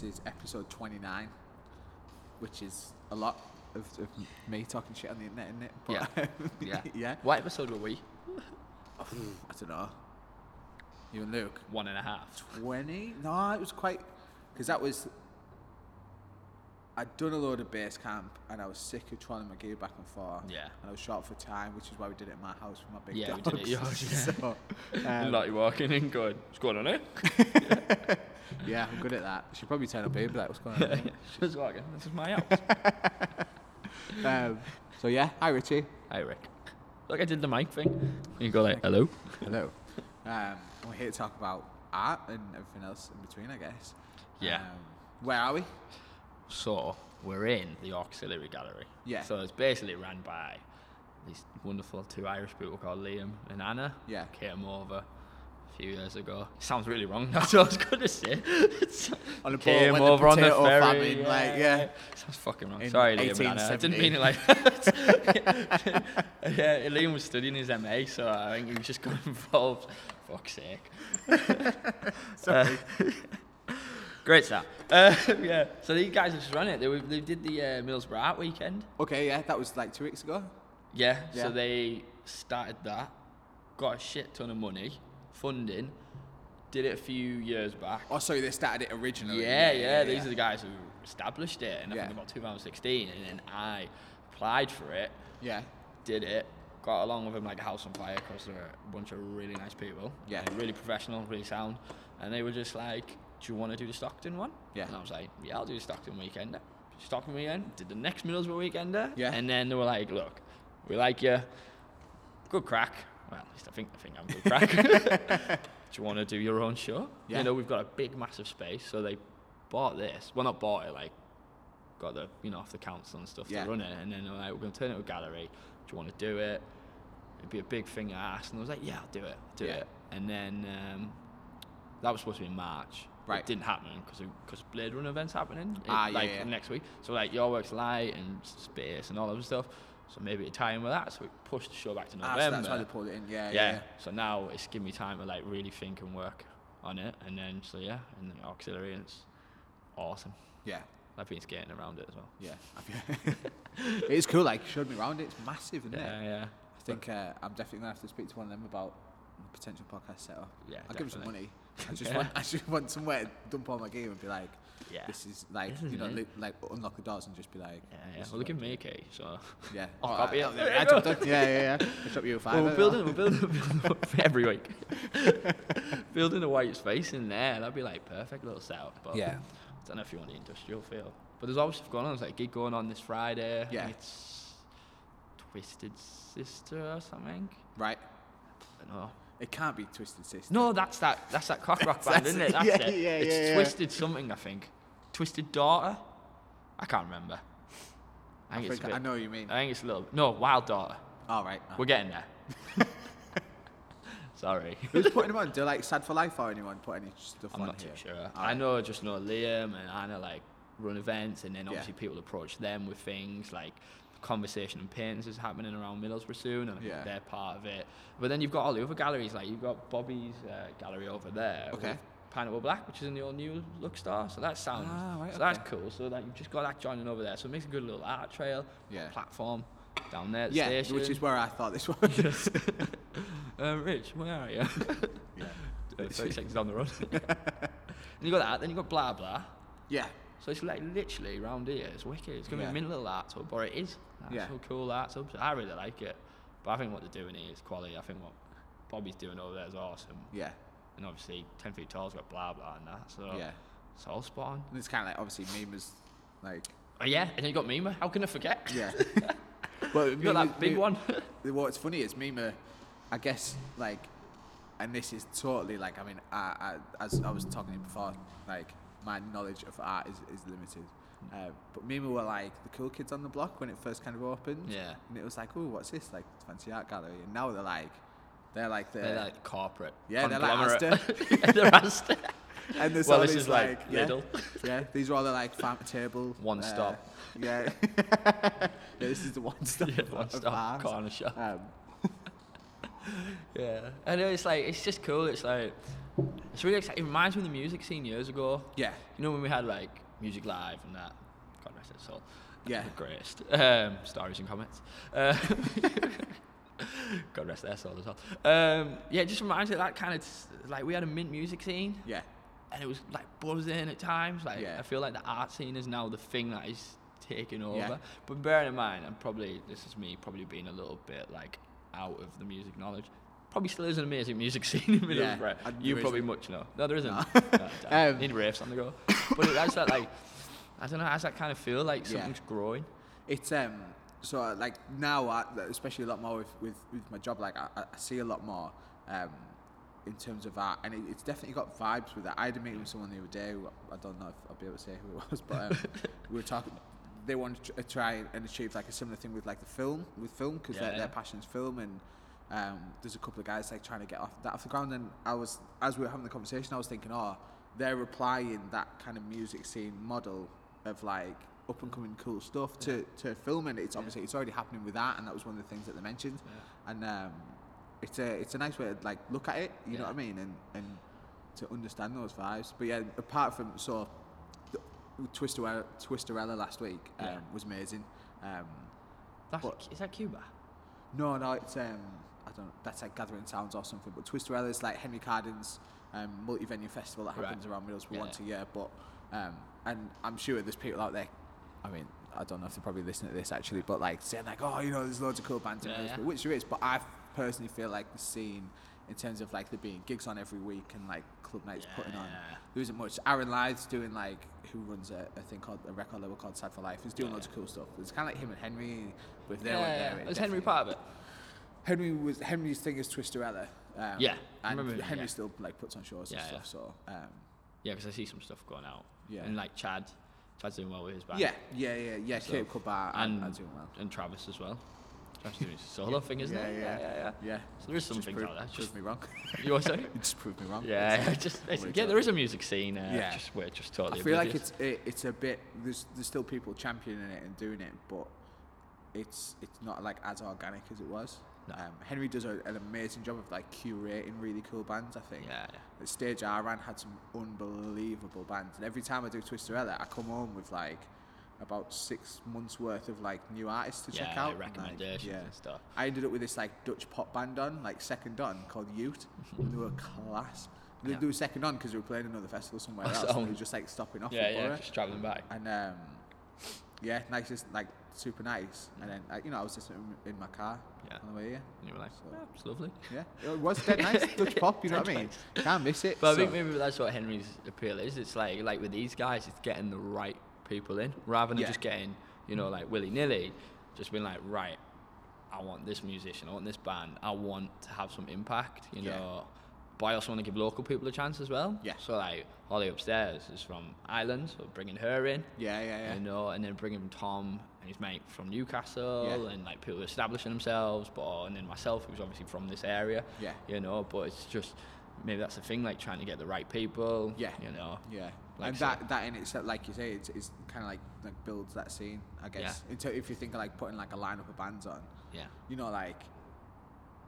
this is episode 29, which is a lot of, of me talking shit on the internet, isn't it? Yeah. Yeah. yeah. What episode were we? I don't know. You and Luke. One and a half. 20? No, it was quite. Because that was. I'd done a load of base camp and I was sick of trying my gear back and forth. Yeah. And I was short for time, which is why we did it at my house with my big Yeah, we did it at yours, yeah. so, Um, um, like you're walking in going, what's going on here? Yeah, I'm good at that. She'd probably turn up here and be like, what's going on? here?" Just walking, this is my house. um, so yeah, hi Richie. Hi, Rick. Look, I did the mic thing. You go like, hello? Hello. Um, we're here to talk about art and everything else in between, I guess. Yeah. Um, where are we? So, we're in the Auxiliary Gallery. Yeah. So it's basically run by these wonderful two Irish people called Liam and Anna. Yeah. Came over few years ago. sounds really wrong. That's what I was to say. On a came over on the ferry. famine, like, yeah. Sounds fucking wrong. In Sorry, Liam. I didn't mean it like that. yeah, Liam was studying his MA, so I think he was just got involved. Fuck's sake. Sorry. Great start. Uh, yeah, so these guys have just run it. They, were- they did the uh, Middlesbrough Art Weekend. okay, yeah, that was like two weeks ago. Yeah, Yeah. so they started that, got a shit ton of money, funding, did it a few years back. Oh, sorry, they started it originally. Yeah, yeah, these are the guys who established it, and I Yeah. think about 2016, and then I applied for it, Yeah. did it, got along with them like a house on fire because they're a bunch of really nice people. Yeah. Really professional, really sound, and they were just like, "Do you want to do the Stockton one?" Yeah. And I was like, "Yeah, I'll do the Stockton weekend." Stockton weekend, did the next Middlesbrough weekender. Yeah. And then they were like, "Look, we like you, good crack." Well, at least I think I think I'm good crack. do you want to do your own show? Yeah. You know, we've got a big, massive space, so they bought this. Well, not bought it, like got the you know off the council and stuff Yeah. to run it, and then they were like, we're gonna turn it into a gallery. Do you want to do it? It'd be a big thing to ask, and I was like, yeah, I'll do it, do Yeah. it. And then um, that was supposed to be in March. Right. It didn't happen because because Blade Runner events happening it- Ah, yeah, like yeah. next week. So like your work's light and space and all of the stuff. So maybe it tie in with that. So we pushed the show back to Ah, November. so that's why they pulled it in. Yeah, yeah. yeah. So now it's given me time to like really think and work on it, and then so yeah, and the auxiliary, and it's awesome. Yeah. I've been skating around it as well. Yeah. it's cool. Like, you showed me around it. It's massive, isn't it? Yeah, yeah. I think uh, I'm definitely gonna have to speak to one of them about a potential podcast setup. Yeah, I'll give them some money. I just Yeah. want, I just want somewhere to dump all my gear and be like, Yeah. this is like, This you know, isn't li- like unlock the doors and just be like, Yeah, yeah. Well, they what give me a so. Yeah. I'll copy it. There you go. Yeah, yeah, yeah. I shot you a five. Well, we're building, we're building, building every week. building a white space in there, that'd be like perfect little setup. But Yeah. I don't know if you want the industrial feel. But there's stuff going on. There's like a gig going on this Friday. Yeah. It's Twisted Sister or something. Right. I don't know. It can't be Twisted Sister. No, that's that. That's that cock rock band, isn't it? That's yeah, it. yeah, it's yeah. Twisted something, I think. Twisted Daughter. I can't remember. I I, think it's. a think I know what you mean. I think it's a little. No, Wild Daughter. All right. We're getting there. Sorry. Who's putting them on? Do like Sad for Life or anyone put any stuff I'm on not here? too sure. All I right. know, just know Liam and Anna like run events, and then obviously people approach them with things like conversation and paintings is happening around Middlesbrough soon, and Yeah. they're part of it. But then you've got all the other galleries, like you've got Bobby's uh, gallery over there. Okay. Pineapple Black, which is in the old new look store, so that sounds Ah, right, so that's cool. So that you've just got that joining over there, so it makes a good little art trail, Yeah. platform down there. The Yeah, station. which is where I thought this was. um, Rich, where are you? yeah. Uh, 30 seconds down the road. and you got that, then you got blah blah. Yeah. So it's like literally around here. It's wicked. It's gonna Yeah. be a mint little art tub, or it is. That's Yeah. so cool art tub. I really like it. But I think what they're doing here is quality. I think what Bobby's doing over there is awesome. Yeah. And obviously, 10 feet tall's got blah blah and that. So Yeah. it's all spot on. And it's kind of like obviously Mima's like Oh, yeah, and then you got Mima. How can I forget? yeah. but You got that big one. What's funny is Mima, I guess like, and this is totally like I mean, I, I, as I was talking before, like my knowledge of art is, is limited. Uh, but Mima were like the cool kids on the block when it first kind of opened. Yeah. And it was like, oh, what's this? Like fancy art gallery. And now they're like, they're like the they're like corporate. yeah, they're like. Asda. they're Asda. and there's Well, all this these is like yeah, Lidl. yeah, these are all the like farm table. One uh, stop. Yeah. yeah, this is the one stop. Yeah, one stop corner shop. Um, Yeah, and it's like it's just cool. It's like It's really exciting. It reminds me of the music scene years ago. Yeah, You know when we had like Music Live and that. God rest its soul. Yeah. The greatest. Um, stories and comments. Uh, God rest their soul as well. Um, yeah, it just reminds me of that kind of like we had a mint music scene yeah, and it was like buzzing at times. Like Yeah. I feel like the art scene is now the thing that is taking over. Yeah. But bearing in mind, I'm probably this is me probably being a little bit like out of the music knowledge. Probably still is an amazing music scene in Yeah, Middlesbrough. and You probably much know. No, there isn't. No. No. Um, Need riffs on the go. But it has that like I don't know, has that kind of feel like Yeah. something's growing. it's um. So uh, like now, I, especially a lot more with, with, with my job, like I, I see a lot more um, in terms of art, and it, it's definitely got vibes with that. I had a meeting with someone the other day. Who, I don't know if I'll be able to say who it was, but um, we were talking. They want to try and achieve like a similar thing with like the film, with film, because Yeah, their, yeah. their passion is film, and um, there's a couple of guys like trying to get off that off the ground. And I was, as we were having the conversation, I was thinking, oh, they're applying that kind of music scene model of like up and coming cool stuff to, to film, and it's obviously it's already happening with that, and that was one of the things that they mentioned, and um, it's a it's a nice way to like look at it, you know what I mean, and and to understand those vibes. But yeah, apart from so. Twisterella, Twisterella last week um, Yeah. was amazing. Um, That's, But- is that Cuba? no, no, it's um. Know, That's like Gathering Sounds or something. But Twisterella is like Henry Cardin's um, multi-venue festival that Right. happens around Middlesbrough Yeah, once yeah. a year. But um, and I'm sure there's people out there. I mean, I don't know if they're probably listening to this actually, but like saying like, oh, you know, there's loads of cool bands in Yeah, Middlesbrough, yeah. which there is. But I personally feel like the scene. In terms of like there being gigs on every week and like club nights putting on, Yeah. there isn't much. Aaron Lythe's doing like who runs a, a thing called a record label called Sad for Life. He's doing Yeah, loads yeah. of cool stuff. It's kind of like him and Henry. But if they Yeah, weren't yeah, there, Was Henry part of it? Henry was Henry's thing is Twisterella. Um, Yeah, I and remember Henry yeah. still like puts on shows and Yeah, stuff. yeah. So um, Yeah, because I see some stuff going out. Yeah. And like Chad, Chad's doing well with his band. yeah, yeah, yeah, yeah. So- Cod and, and doing well. and Travis as well. Travis doing his solo thing, isn't yeah, it? yeah, yeah, yeah. Yeah. So there is some things out there. Just me wrong. you? You just proved me wrong. Yeah, just yeah. There is a music scene. Uh, Yeah. just we're just totally. I feel like it's it, it's a bit there's there's still people championing it and doing it, but it's it's not like as organic as it was. No. Um, Henry does a, an amazing job of like curating really cool bands. I think. Yeah, yeah. The stage I ran had some unbelievable bands, and every time I do Twisterella, I come home with like about six months worth of like new artists to check out. like and, like, recommendations yeah. and stuff. I ended up with this like Dutch pop band on, like second on, called Ute. and they were class. They Yeah. do second on because they were playing another festival somewhere Oh, else. so- and they were just like stopping off Yeah, yeah. Borough. Just traveling back. And um, yeah, nice, just like super nice. And then like, you know, I was just in, in my car Yeah. on the way here. And you were like, So- it's lovely. Yeah, it was dead nice. Dutch pop, you know what I mean? Can't miss it. But I think maybe that's what Henry's appeal is. It's like like with these guys, it's getting the right people in rather than Yeah. just getting you know like willy nilly. Just being like, right, I want this musician, I want this band, I want to have some impact, you Yeah. know. But I also want to give local people a chance as well. Yeah. So like Holly upstairs is from Ireland, so bringing her in. yeah, yeah, yeah. You know, and then bringing Tom his mate from Newcastle, Yeah. and like people establishing themselves. But and then myself, who's obviously from this area. Yeah. You know, but it's just maybe that's the thing, like trying to get the right people. Yeah. You know. Yeah, Like and so- that that in itself, like you say, it's, it's kind of like like builds that scene. I guess Yeah. Into, if you think of like putting like a lineup of bands on, Yeah. you know, like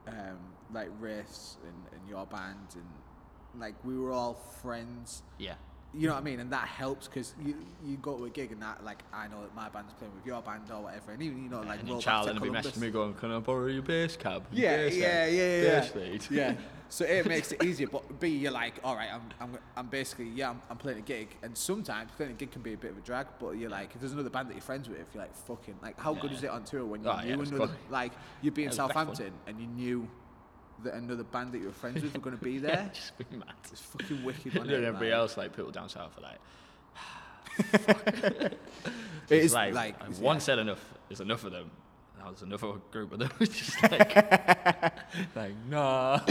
um, like riffs and, and your band and like we were all friends. Yeah. You know what I mean, and that helps because you you go to a gig and that like I know that my band's playing with your band or whatever, and even you know like and roll then back to Charlie will be messaging me going, "Can I borrow your bass cab?" Your Yeah, bass yeah, head, yeah, yeah, bass lead." yeah. So it makes it easier, but B, you're like, all right, I'm, I'm, I'm basically, yeah, I'm, I'm playing a gig, and sometimes playing a gig can be a bit of a drag, but you're like, if there's another band that you're friends with, you're like, fucking, like, how good is it on tour when you Oh, yeah, knew it's another, like, you'd be in It was back fun. Southampton and you knew that another band that you were friends with were going to be Yeah, there. just be mad. It's fucking wicked. And on then everybody like. else, like people down south, are like, it's is like, like, it's- one yeah. said enough. There's enough of them. Now there's another group of them. It's just like, like nah.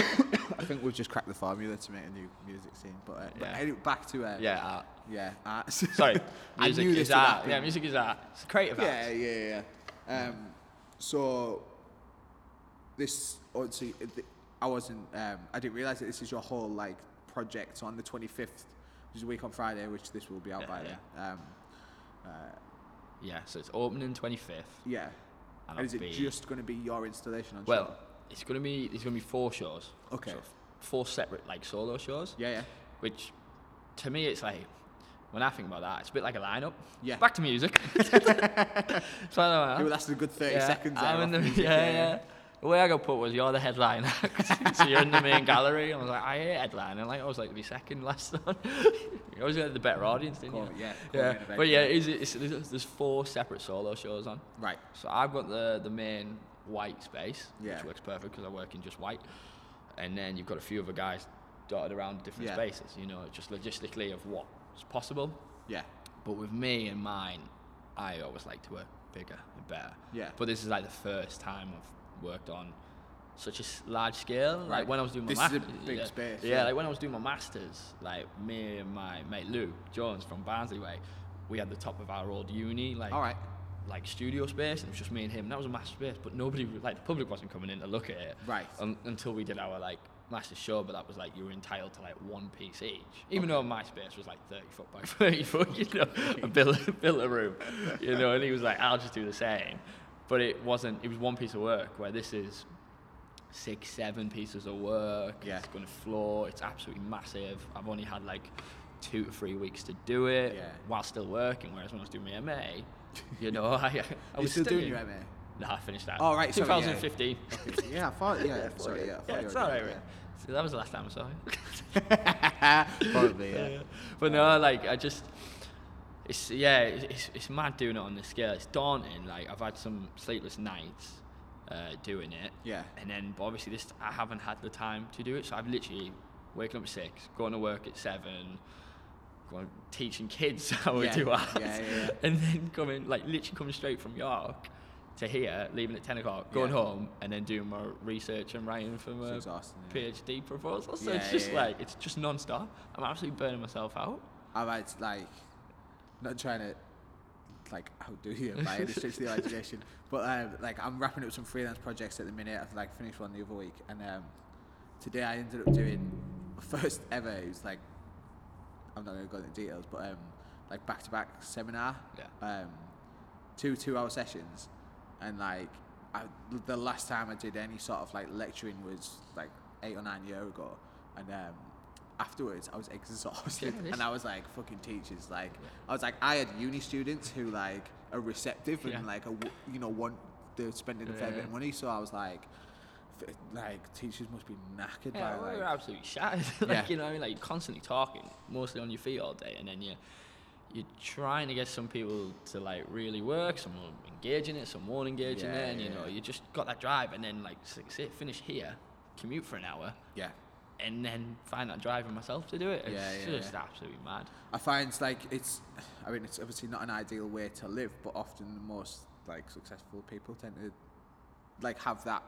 I think we've just cracked the formula to make a new music scene, but, uh, but Yeah. anyway, back to uh, Yeah. Uh, yeah, art. sorry. I Music knew is art. happen. Yeah, music is art. It's creative art. Yeah, yeah, yeah. Um, so this obviously, it- I wasn't. Um, I didn't realize that this is your whole like project so on the 25th, which is a week on Friday, which this will be out Yeah, by yeah. then. Um, uh, Yeah, so it's opening 25th. yeah. And And is it'll be- just going to be your installation on Well, show? it's gonna be it's gonna be four shows. Okay. So four separate like solo shows. Yeah, yeah. Which, to me, it's like when I think about that, it's a bit like a lineup. Yeah. Back to music. so I It lasted a good 30 yeah, seconds. I'm in the, music, yeah, yeah. The way I got put was you're the headline act, so you're in the main gallery. And I was like, I hate headlining. Like I was like to be second last one. you always had the better audience, didn't Cool, you? yeah, yeah. But yeah, it's, it's, there's, there's four separate solo shows on. Right. So I've got the the main white space, Yeah. which works perfect because I work in just white, and then you've got a few other guys dotted around different Yeah. spaces. You know, just logistically of what's possible. Yeah. But with me and mine, I always like to work bigger and better. Yeah. But this is like the first time I've worked on such a large scale. Right. Like when I was doing my This is a masters. big yeah. space, Yeah, yeah. like when I was doing my masters, like me and my mate Lou Jones from Barnsley Way, we had the top of our old uni, like All right. like studio space, and it was just me and him. That was a massive space, but nobody, like the public, wasn't coming in to look at it. Right. Un- until we did our like master show, but that was like you were entitled to like one piece each. Even though my space was like 30 foot by 30 foot, you know, built, built a room, you know, and he was like, I'll just do the same. But it wasn't, it was one piece of work, where this is six, seven pieces of work. Yeah. It's going to floor, it's absolutely massive. I've only had like two to three weeks to do it Yeah. while still working, whereas when I was doing my MA, you know, I, I was still doing studying. your MA? No, I finished that. Oh, right, sorry, yeah. 2015. yeah, I thought, yeah, sorry, yeah. I thought Yeah, it's alright. right? So that was the last time I saw him. yeah. Probably, yeah. But no, like I just, it's yeah, it's, it's mad doing it on this scale. It's daunting. Like I've had some sleepless nights uh, doing it. Yeah. And then, but obviously, this I haven't had the time to do it. So I've literally waking up at six, going to work at seven, going teaching kids how Yeah, to do art, yeah, yeah, yeah. and then coming like literally coming straight from York to here, leaving at ten o'clock, going home, and then doing my research and writing for my It's exhausting. Yeah. PhD proposal. So it's just like it's just non-stop. I'm absolutely burning myself out. I've had like, not trying to like outdo you by any stretch of the imagination, but um, like I'm wrapping up some freelance projects at the minute. I've like finished one the other week, and um, today I ended up doing first ever. It was like I'm not gonna go into details, but um, like back to back seminar. Yeah. Um, two two hour sessions, and like I, the last time I did any sort of like lecturing was like eight or nine years ago, and um, afterwards I was exhausted, Yeah, and I was like fucking teachers. Like I was like I had uni students who like are receptive Yeah. and like are, you know want they're spending a fair Yeah. bit of money, so I was like. Like teachers must be knackered Yeah, by we're absolutely shattered. like, Yeah. you know, what I mean, like you're constantly talking, mostly on your feet all day, and then you you're trying to get some people to like really work. Some will engage in it, some won't engage in it, and you yeah, know, you just got that drive, and then like sit, finish here, commute for an hour, yeah. And then find that drive in myself to do it. It's Yeah, yeah, just yeah. absolutely mad. I find it's like it's, I mean, it's obviously not an ideal way to live, but often the most like successful people tend to like have that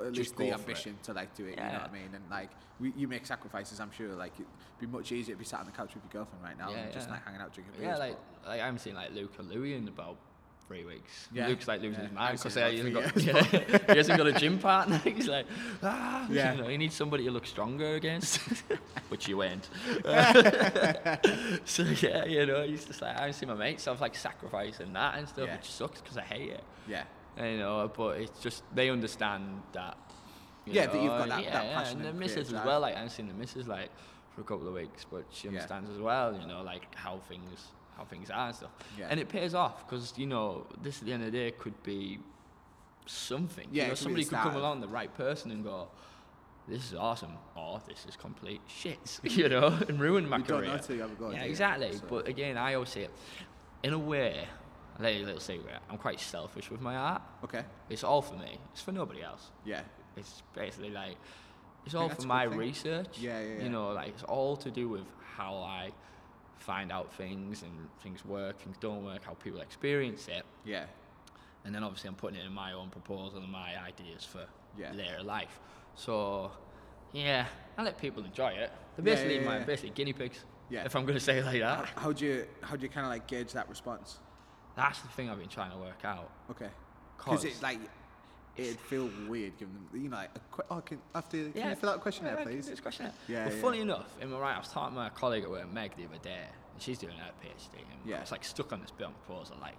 at Just least the ambition to like do it. You know what I mean? And like we, you make sacrifices. I'm sure like it'd be much easier to be sat on the couch with your girlfriend right now Yeah, and just like hanging out drinking beer. Yeah, like, like I haven't seen like Luke or Louis in about three weeks. Yeah, Luke's like losing yeah. his mind because he, hasn't got, yeah, he hasn't got a gym partner. He's like, ah, Yeah. you know, he needs somebody to look stronger against, which you ain't. so yeah, you know, he's just like I seen my mates. So I've like sacrificing that and stuff, Yeah. which sucks because I hate it. yeah, You know, but it's just they understand that. Yeah, that you've know, got that- yeah, that yeah, passion and the missus as well. Like I haven't seen the missus like for a couple of weeks, but she understands as well. You know, like how things how things are and stuff. Yeah. And it pays off because you know this at the end of the day could be something. Yeah, you know, somebody could come along, the right person, and go. This is awesome, or this is complete shit, you know, and ruin my you don't career. know till you have a go. Yeah, exactly. So- But again, I always say it in a way. I'll tell you a little secret. I'm quite selfish with my art. okay, It's all for me. It's for nobody else. yeah, It's basically like it's all for my thing. research. Yeah, yeah, yeah. You know, like it's all to do with how I find out things and things work, things don't work, how people experience it, yeah, and then obviously I'm putting it in my own proposal and my ideas for Yeah. later life. So yeah, I let people enjoy it. They're basically yeah, my yeah. basically guinea pigs. Yeah. If I'm gonna say it like that. How do you how do you kind of like gauge that response? That's the thing I've been trying to work out. Okay, Because it's like it'd feel weird giving them, you know, like a que- oh, can after can Yeah, you fill out a questionnaire, yeah, please? This questionnaire. Yeah, Well, yeah. funny enough, in my right, I was talking to my colleague at work, Meg, the other day, and she's doing her PhD, and Yeah. I was like stuck on this bit on proposal, like,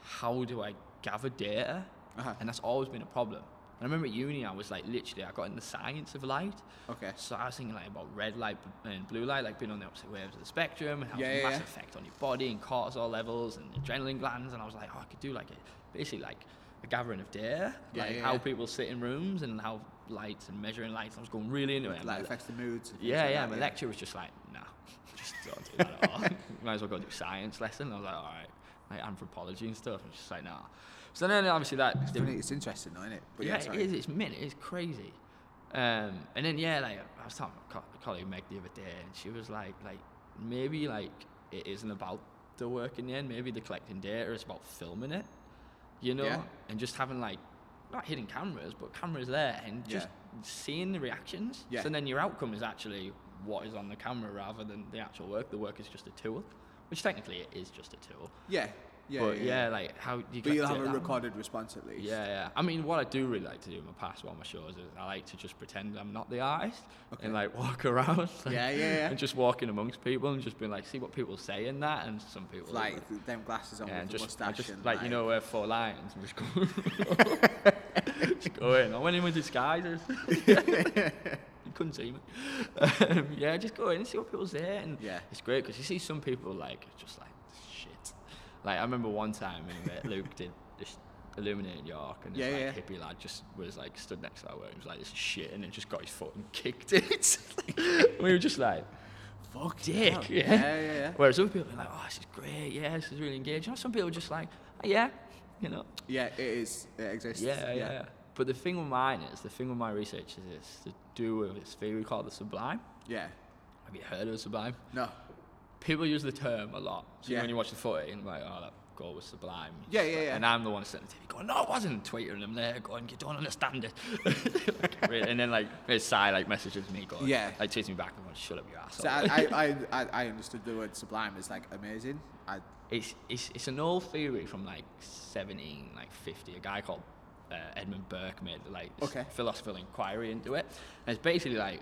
how do I gather data? Uh-huh. And that's always been a problem. And I remember at uni, I was like literally, I got in the science of light. Okay. So I was thinking like about red light and blue light, like being on the opposite waves of the spectrum, and how Yeah, it's a yeah, massive effect on your body and cortisol levels and adrenaline glands. And I was like, oh, I could do like a, basically like a gathering of deer, Yeah, like yeah, how yeah. people sit in rooms and how lights and measuring lights. I was going really into it. Like affects the moods. yeah, like yeah. that, My lecturer was just like, nah, just don't do that at all. Might as well go do science lesson. I was like, all right, like anthropology and stuff. And she's like, nah. So then obviously that It's, funny, it's interesting, though, isn't it? But yeah, it is. It's mint. It's crazy. Um, and then yeah, like I was talking to my colleague Meg the other day, and she was like, like maybe like it isn't about the work in the end. Maybe the collecting data is about filming it, you know, Yeah. and just having like not hidden cameras, but cameras there, and just seeing the reactions. Yeah. So then your outcome is actually what is on the camera rather than the actual work. The work is just a tool, which technically it is just a tool. Yeah, yeah, but yeah. yeah, like how you. But you'll collect have a recorded response at least. Yeah, yeah. I mean, what I do really like to do in my past while my shows is I like to just pretend I'm not the artist Okay. and like walk around. like, Yeah, yeah, yeah. And just walking amongst people and just be like, see what people say in that, and some people Like them glasses on yeah, with just, mustache just and like you know, wear four lines and just go, just go in. I went in with disguises. you couldn't see me. Um, yeah, just go in and see what people say, and Yeah. it's great because you see some people like just like. Like I remember one time when Luke did this Illuminating York, and this Yeah, like yeah. hippie lad just was like stood next to our work and was like this is shit, and then just got his foot and kicked it. we were just like. Fuck dick, yeah. Yeah, yeah, yeah. Whereas other people are like, oh, this is great, yeah, this is really engaging. Or some people are just like, oh, yeah, you know, Yeah, it is. It exists. yeah, yeah, yeah. But the thing with mine is, the thing with my research is it's to do with this theory called the sublime. Yeah. Have you heard of the sublime? No. People use the term a lot. So Yeah. when you watch the footy and like, oh, that goal was sublime. Yeah, yeah, yeah. And I'm the one sitting on the TV going, no, it wasn't. Tweeting them there, going, you don't understand it. And then like, his side like messages me going, Yeah. like tweets me back and going, shut up, you asshole. So I, I, I, I, understood the word sublime as like amazing. I, it's, it's, it's an old theory from like 17, like 50. A guy called uh, Edmund Burke made like Okay. philosophical inquiry into it. And it's basically like,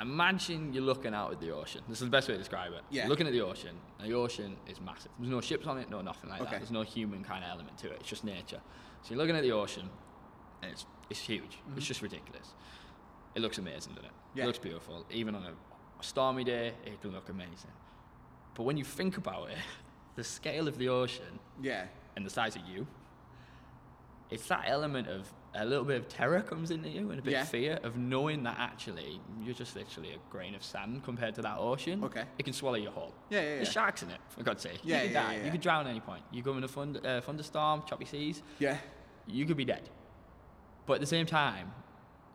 imagine you're looking out at the ocean. This is the best way to describe it. Yeah. You're looking at the ocean, and the ocean is massive. There's no ships on it, no nothing like Okay. that. There's no human kind of element to it. It's just nature. So you're looking at the ocean, and it's, it's huge. It's just ridiculous. It looks amazing, doesn't it? Mm-hmm. Yeah. It looks beautiful. Even on a, a stormy day, it can look amazing. But when you think about it, the scale of the ocean yeah. and the size of you, it's that element of a little bit of terror comes into you and a bit Yeah. of fear of knowing that actually you're just literally a grain of sand compared to that ocean. Okay. It can swallow your whole. Yeah, yeah, yeah. There's sharks in it, for God's sake. Yeah, you could yeah, die. yeah, You could drown at any point. You go in a thund- uh, thunderstorm, choppy seas, Yeah. you could be dead. But at the same time,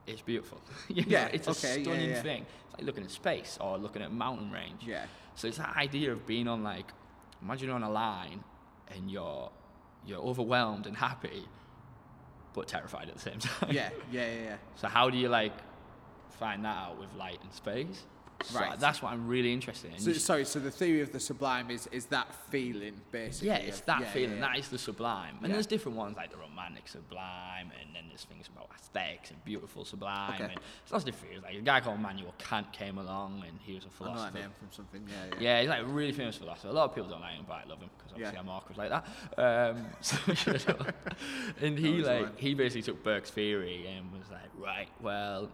it's beautiful. You know, Yeah, it's a okay, yeah, stunning yeah. thing. It's like looking at space or looking at mountain range. Yeah. So it's that idea of being on like, imagine you're on a line and you're you're overwhelmed and happy, but terrified at the same time. Yeah. Yeah. Yeah. Yeah. So how do you like find that out with light and space? So Right. that's what I'm really interested in. So, sorry. So the theory of the sublime is is that feeling basically. yeah, it's that yeah, feeling. yeah, That is the sublime. And Yeah. there's different ones like the romantic sublime, and then there's things about aesthetics and beautiful sublime. Okay. And there's lots of different theories. Like a guy called Manuel Kant came along, and he was a I know philosopher. that name from something. Yeah. Yeah. Yeah, he's like a really famous philosopher. A lot of people don't like him, but I love him because obviously. I'm awkward like that. Um, so, and he like he basically took Burke's theory and was like, right, well,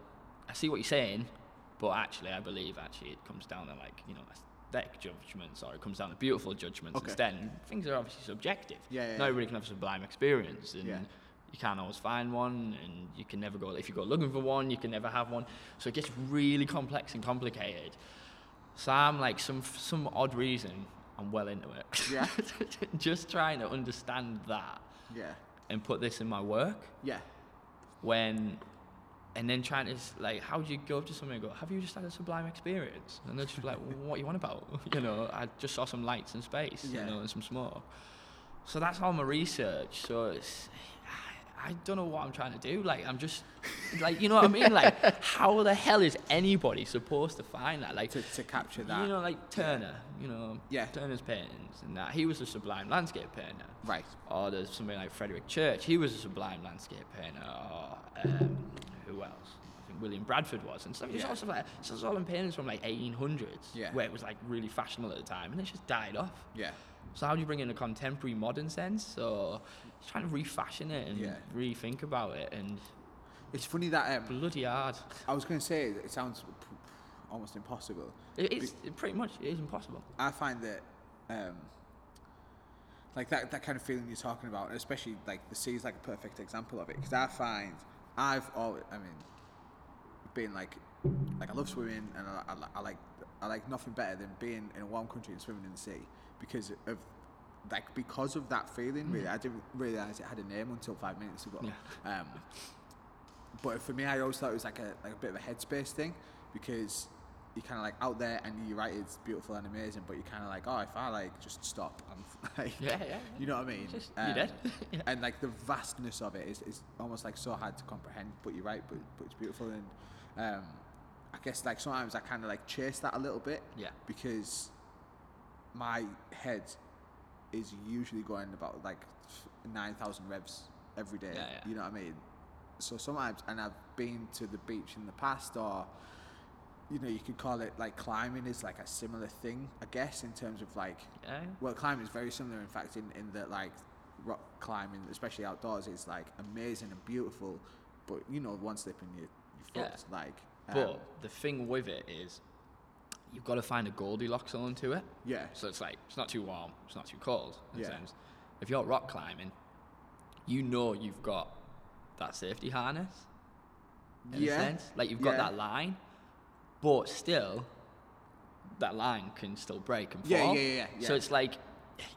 I see what you're saying, but actually I believe actually it comes down to like you know aesthetic judgments or it comes down to beautiful judgments Okay. instead. And things are obviously subjective. Yeah, yeah, yeah. everybody can have a sublime experience, and Yeah. you can't always find one, and you can never go. If you go looking for one, you can never have one. So it gets really complex and complicated. So I'm like some some odd reason I'm well into it. Yeah. Just trying to understand that Yeah. and put this in my work Yeah. when and then trying to like how do you go up to somebody and go have you just had a sublime experience and they're just like what you want about you know I just saw some lights in space Yeah. you know and some smoke so that's all my research so it's I don't know what I'm trying to do like I'm just like you know what I mean like how the hell is anybody supposed to find that like To, to capture that. you know, like Turner, you know, Yeah. Turner's paintings and that. He was a sublime landscape painter. Right. Or there's somebody like Frederic Church, he was a sublime landscape painter. Or um, else? I think William Bradford was and stuff. It's Yeah. also like so it's all in paintings from like 1800s, Yeah. where it was like really fashionable at the time, and it just died off. Yeah. So how do you bring in a contemporary modern sense? So trying to refashion it and Yeah. rethink about it, and It's funny that um, bloody hard. I was going to say it sounds almost impossible. It is it pretty much it is impossible. I find that, um, like that, that kind of feeling you're talking about, and especially like the sea is like a perfect example of it. Because I find I've always, I mean, being like, like I love swimming, and I, I, I like, I like nothing better than being in a warm country and swimming in the sea because of. Like because of that feeling, really, I didn't realize it had a name until five minutes ago. Um, but for me, I always thought it was like a like a bit of a headspace thing because you're kind of like out there and you're right, it's beautiful and amazing, but you're kind of like, oh, if I like just stop, I'm like, Yeah, yeah, yeah. you know what I mean? Just- dead. Yeah. And like the vastness of it is, is almost like so hard to comprehend. But you're right, but but it's beautiful and um, I guess like sometimes I kind of like chase that a little bit Yeah. because my head is usually going about like 9,000 revs every day. Yeah, yeah. You know what I mean? So sometimes, and I've been to the beach in the past, or you know, you could call it like climbing is like a similar thing, I guess, in terms of like, Yeah. well, climbing is very similar, in fact, in, in that like rock climbing, especially outdoors, is like amazing and beautiful, but you know, one slip and you, you're Yeah. Like, um, But the thing with it is, you've got to find a Goldilocks zone to it. yeah, So it's like it's not too warm, it's not too cold. In Yeah. a sense. If you're rock climbing, you know you've got that safety harness. In Yeah. a sense, like you've got Yeah. that line, but still, that line can still break and fall. Yeah, yeah, yeah, yeah. So it's like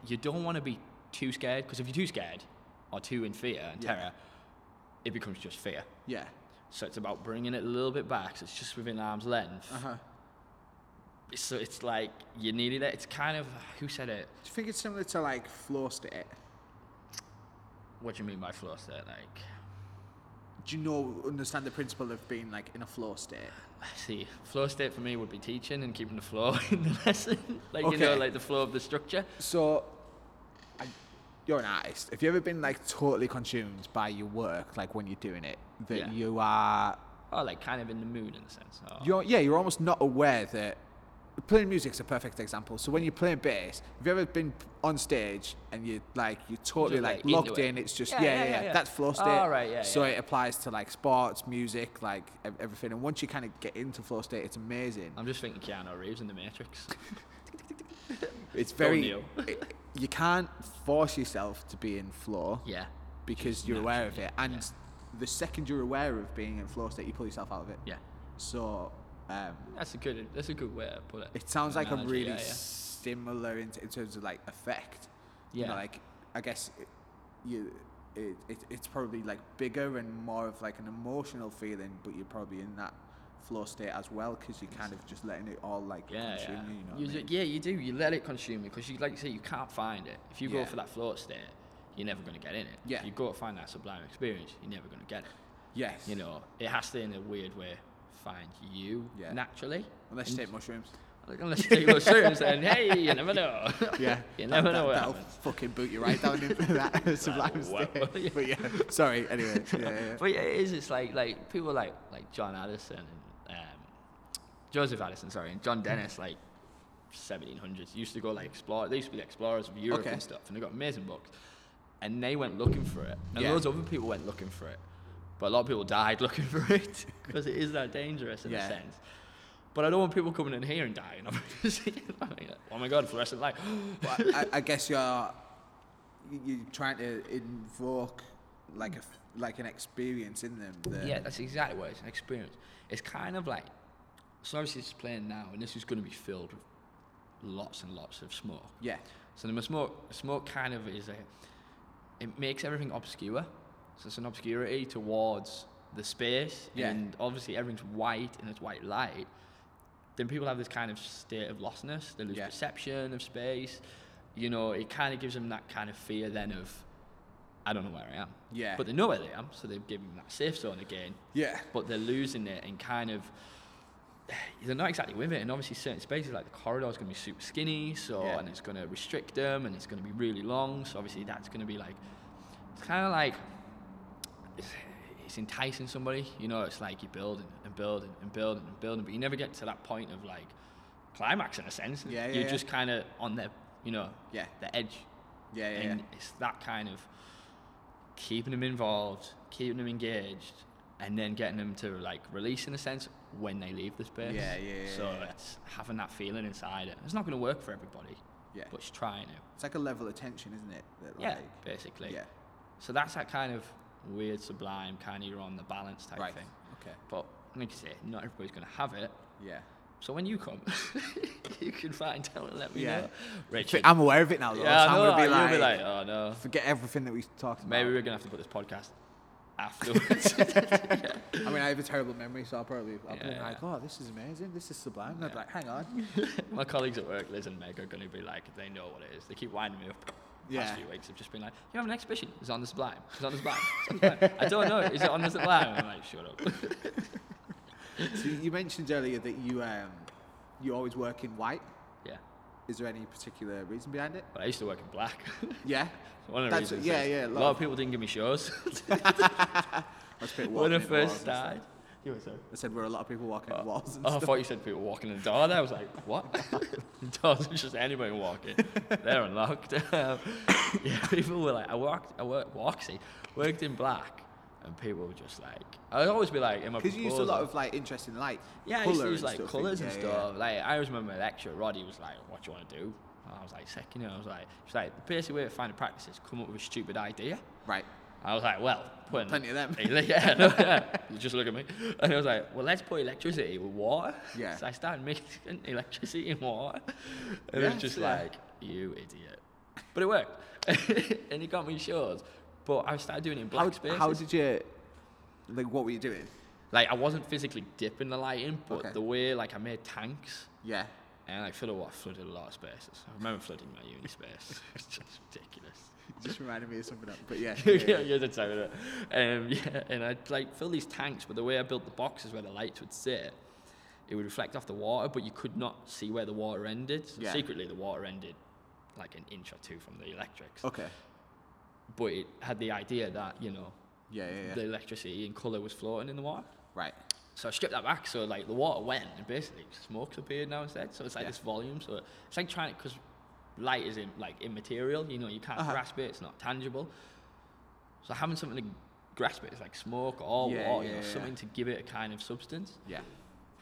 you don't want to be too scared because if you're too scared or too in fear and Yeah. terror, it becomes just fear. yeah, So it's about bringing it a little bit back. So it's just within arm's length. uh huh. So it's like you needed it. It's kind of who said it? Do you think it's similar to like flow state? What do you mean by flow state? Like, Do you know understand the principle of being like in a flow state? See, flow state for me would be teaching and keeping the flow in the lesson. like you know, like the flow of the structure. So, I, you're an artist. Have you ever been like totally consumed by your work, like when you're doing it, that Yeah. you are, Or like kind of in the mood in a sense. Or, you're yeah, you're almost not aware that playing music's a perfect example. So when you're playing bass, have you ever been on stage and you like you're totally Just, like, like, locked it. in? It's just Yeah, yeah, yeah, yeah, yeah, yeah. that's flow state. Oh, right, yeah, so it applies to like sports, music, like everything. And once you kind of get into flow state, it's amazing. I'm just thinking Keanu Reeves in The Matrix. It's very. It- you can't force yourself to be in flow. yeah. because Just you're aware of it. And the second you're aware of being in flow state, you pull yourself out of it. Yeah. So um, That's a good. That's a good way to put it. it sounds like a really yeah, yeah. similar in, in terms of like effect. You know, Yeah. like I guess it, you. It, it, it's probably like bigger and more of like an emotional feeling, but you're probably in that flow state as well because you're kind of just letting it all like Yeah, consume yeah. you. You know, You what I mean? yeah, you do. You let it consume you because you, like you say, you can't find it. If you Yeah. go for that flow state, you're never going to get in it. Yeah. If you go to find that sublime experience, you're never going to get it. Yes. You know, it has to, in a weird way, find you Yeah. naturally. Unless you take mushrooms. Unless you take mushrooms, shrooms, then hey, you never know. Yeah. you never that, know That'll happens. fucking boot you right down into that sublime state. But yeah, sorry. Anyway, yeah, yeah. But yeah, it is. It's like like people like like John Addison and um, Joseph Addison, sorry, and John Dennis, like 1700s, used to go like explore. They used to be explorers of Europe Okay. and stuff, and they got amazing books. And they went looking for it, and Yeah. loads of other people went looking for it, but a lot of people died looking for it because it is that dangerous in Yeah. a sense. But I don't want people coming in here and dying. Obviously, I mean, oh my god, fluorescent light. But I, I guess you're you- you're trying to invoke like a like an experience in them. Yeah, that's exactly what it's an experience. It's kind of like, so obviously it's playing now, and this is going to be filled with lots and lots of smoke. yeah, So the smoke, smoke kind of is a, it makes everything obscure. So it's an obscurity towards the space, Yeah. and obviously everything's white and it's white light. Then people have this kind of state of lostness. They lose Yeah. perception of space. You know, it kind of gives them that kind of fear then of, I don't know where I am. Yeah. But they know where they am, so they've given them that safe zone again yeah, but they're losing it and kind of they're not exactly with it. And obviously, certain spaces like the corridor is going to be super skinny, so Yeah. and it's going to restrict them, and it's going to be really long. So obviously, that's going to be like it's kind of like it's, enticing somebody. You know, it's like you're building and building and building and building, but you never get to that point of like climax in a sense. Yeah, yeah, You're yeah. just kind of on the, you know, Yeah. the edge. Yeah, yeah, and yeah. it's that kind of keeping them involved, keeping them engaged, and then getting them to like release in a sense when they leave the space. Yeah, yeah, yeah, So it's having that feeling inside it. It's not going to work for everybody, Yeah. but it's trying to. It's like a level of tension, isn't it? That, Yeah, basically. Yeah. So that's that kind of weird, sublime, kind of you're on the balance type Right. thing. Okay. But like you say, not everybody's going to have it. Yeah. So when you come, you can find out and let me Yeah. know. Richard. I'm aware of it now. Though, yeah, so I I'm know. gonna be like, be like, oh no. forget everything that we talked about. Maybe we're going to have to put this podcast afterwards. I mean, I have a terrible memory, so I'll probably I'll be Yeah, like, oh, this is amazing. This is sublime. And I'd be like, hang on. My colleagues at work, Liz and Meg, are going to be like, they know what it is. They keep winding me up. Yeah. Past few weeks, have just been like, you have an exhibition. It's on the Sublime. It's on the Sublime. On the Sublime. I don't know. Is it on the Sublime? I'm like, shut up. So you mentioned earlier that you um, you always work in white. yeah. Is there any particular reason behind it? But I used to work in black. Yeah. One of the That's- reasons. yeah, yeah, A a lot, lot of people didn't give me shows That's a bit when I first started. You were sorry. I said, were a lot of people walking in walls and Oh, I stuff. thought you said people walking in the door. There, I was like, what? the doors are just anybody walking. They're unlocked. Um, yeah, people were like, I worked, I worked, Waxy, worked in black, and people were just like, I'd always be like, in my Because you used a lot proposal- of like interest in like yeah, I colour used to use and like stuff. colours and Yeah, yeah, stuff. Like I always remember my lecturer, Roddy, was like, "What do you want to do?" And I was like, second year. I was like, "She's like, the basic way to find a practice is come up with a stupid idea." Right. I was like, well, putting Plenty of them. yeah, no, yeah. Just look at me, and I was like, well, let's put electricity with water. Yeah. So I started mixing electricity and water, and it was just yeah. like, you idiot. But it worked, and it got me shows. But I started doing it in black How, spaces. how did you, like, what were you doing? like I wasn't physically dipping the light in, but Okay. the way like I made tanks. Yeah. And like flooded what flooded a lot of spaces. I remember flooding my uni space. it's just ridiculous. Just reminded me of something else. But yeah. yeah, yeah, you're the type of it. Um, yeah, and I'd like fill these tanks, but the way I built the boxes where the lights would sit, it would reflect off the water, but you could not see where the water ended. So Yeah. secretly, the water ended like an inch or two from the electrics. Okay. But it had the idea that you know Yeah, yeah, yeah. the electricity and color was floating in the water. right. So I stripped that back, so like the water went, and basically smoke's appeared now instead. So it's like Yeah. this volume. So it's like trying to, because light is in, like immaterial. You know, you can't Uh-huh. grasp it. It's not tangible. So having something to grasp it is like smoke or Yeah, water. you know, yeah. something to give it a kind of substance. Yeah.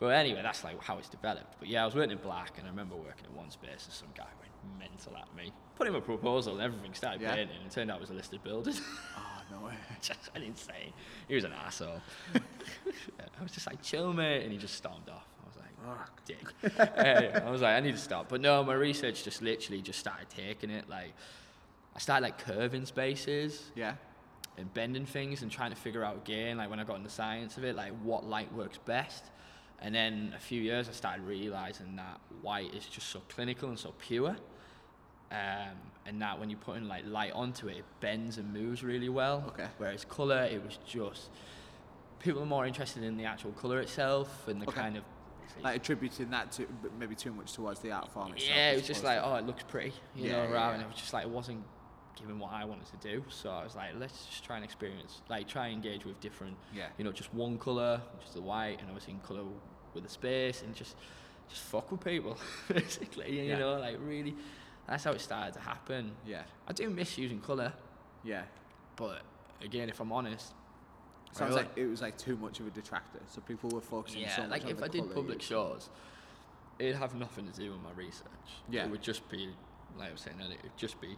But anyway, that's like how it's developed. But yeah, I was working in black, and I remember working in one space, and some guy went mental at me. Put him a proposal, and everything started Yeah. painting. And it turned out it was a listed building. Oh, no way. just went insane. He was an asshole. I was just like, chill, mate, and he just stormed off. I was like, Oh, dick. Anyway, I was like, I need to stop. But no, my research just literally just started taking it. Like, I started like curving spaces yeah. and bending things and trying to figure out again, like when I got into the science of it, like what light works best. And then a few years, I started realizing that white is just so clinical and so pure. Um, and that when you put in like light onto it, it bends and moves really well. Okay. Whereas color, it was just people are more interested in the actual color itself and the Okay. kind of Like attributing that to maybe too much towards the art form itself. yeah, it was just like, oh, it looks pretty, you Yeah, know, yeah, rather yeah. it was just like, it wasn't giving what I wanted to do. So I was like, let's just try and experience, like, try and engage with different, Yeah. you know, just one colour, which is the white, and obviously in colour with the space, and just, just fuck with people, basically, you Yeah. know, like, really, that's how it started to happen. Yeah. I do miss using colour, Yeah. but again, if I'm honest, Sounds like it was like too much of a detractor. So people were focusing yeah, so like if I did public use. shows, it'd have nothing to do with my research. Yeah. It would just be, like I was saying earlier, it would just be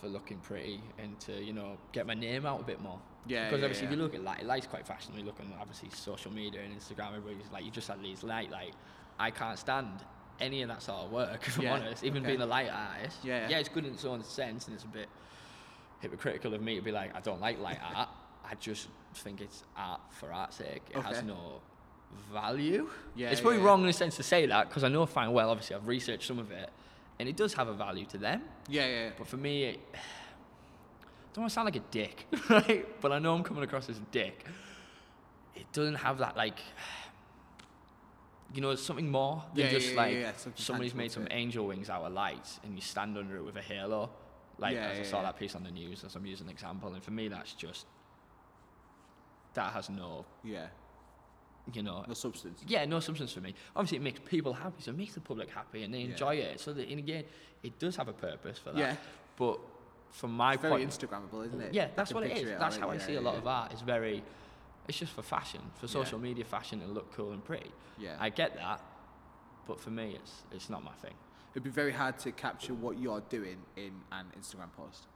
for looking pretty and to, you know, get my name out a bit more. Yeah, Because yeah, obviously, yeah. if you look at light, it light's quite fashionable. You look on obviously social media and Instagram, everybody's like, you just had these light. Like, I can't stand any of that sort of work, if Yeah, I'm honest. Even okay. being a light artist. Yeah, yeah. It's good in its own sense and it's a bit hypocritical of me to be like, I don't like light art. I just think it's art for art's sake. It has no value. Yeah, it's probably yeah, wrong in a sense to say that because I know fine well. Obviously, I've researched some of it, and it does have a value to them. Yeah, yeah. yeah. But for me, it, I don't want to sound like a dick, right? But I know I'm coming across as a dick. It doesn't have that like, you know, it's something more than Yeah, just yeah, like yeah, somebody's made some angel wings out of lights and you stand under it with a halo. Like as I saw that piece on the news, as I'm using an example, and for me that's just that has no, Yeah. you know, No substance. yeah, no substance for me. Obviously, it makes people happy, so it makes the public happy, and they enjoy it. So that, and again, it does have a purpose for that. Yeah. But from my It's very point, Instagrammable, isn't it? yeah, that's what it is. That's how I see a lot of art. It's very, it's just for fashion, for Yeah. social media fashion to look cool and pretty. Yeah. I get that, but for me, it's it's not my thing. It'd be very hard to capture what you're doing in an Instagram post.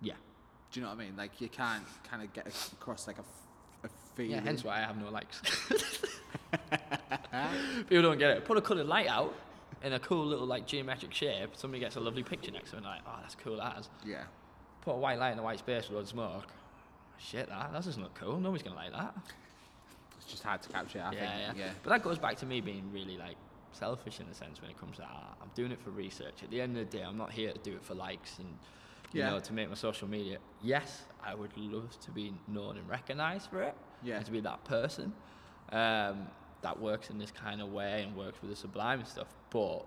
Yeah. Do you know what I mean? Like you can't kind of get across like a. feeling. Yeah, hence why I have no likes. People don't get it. Put a coloured light out in a cool little like geometric shape. Somebody gets a lovely picture next to it, and like, oh, that's cool. That is. Yeah. Put a white light in a white space with loads of smoke. Shit, that that doesn't look cool. Nobody's gonna like that. It's just hard to capture. I yeah, think. yeah, Yeah. But that goes back to me being really like selfish in a sense when it comes to art. I'm doing it for research. At the end of the day, I'm not here to do it for likes and you Yeah. know to make my social media. Yes, I would love to be known and recognised for it. Yeah. And to be that person um, that works in this kind of way and works with the sublime and stuff. But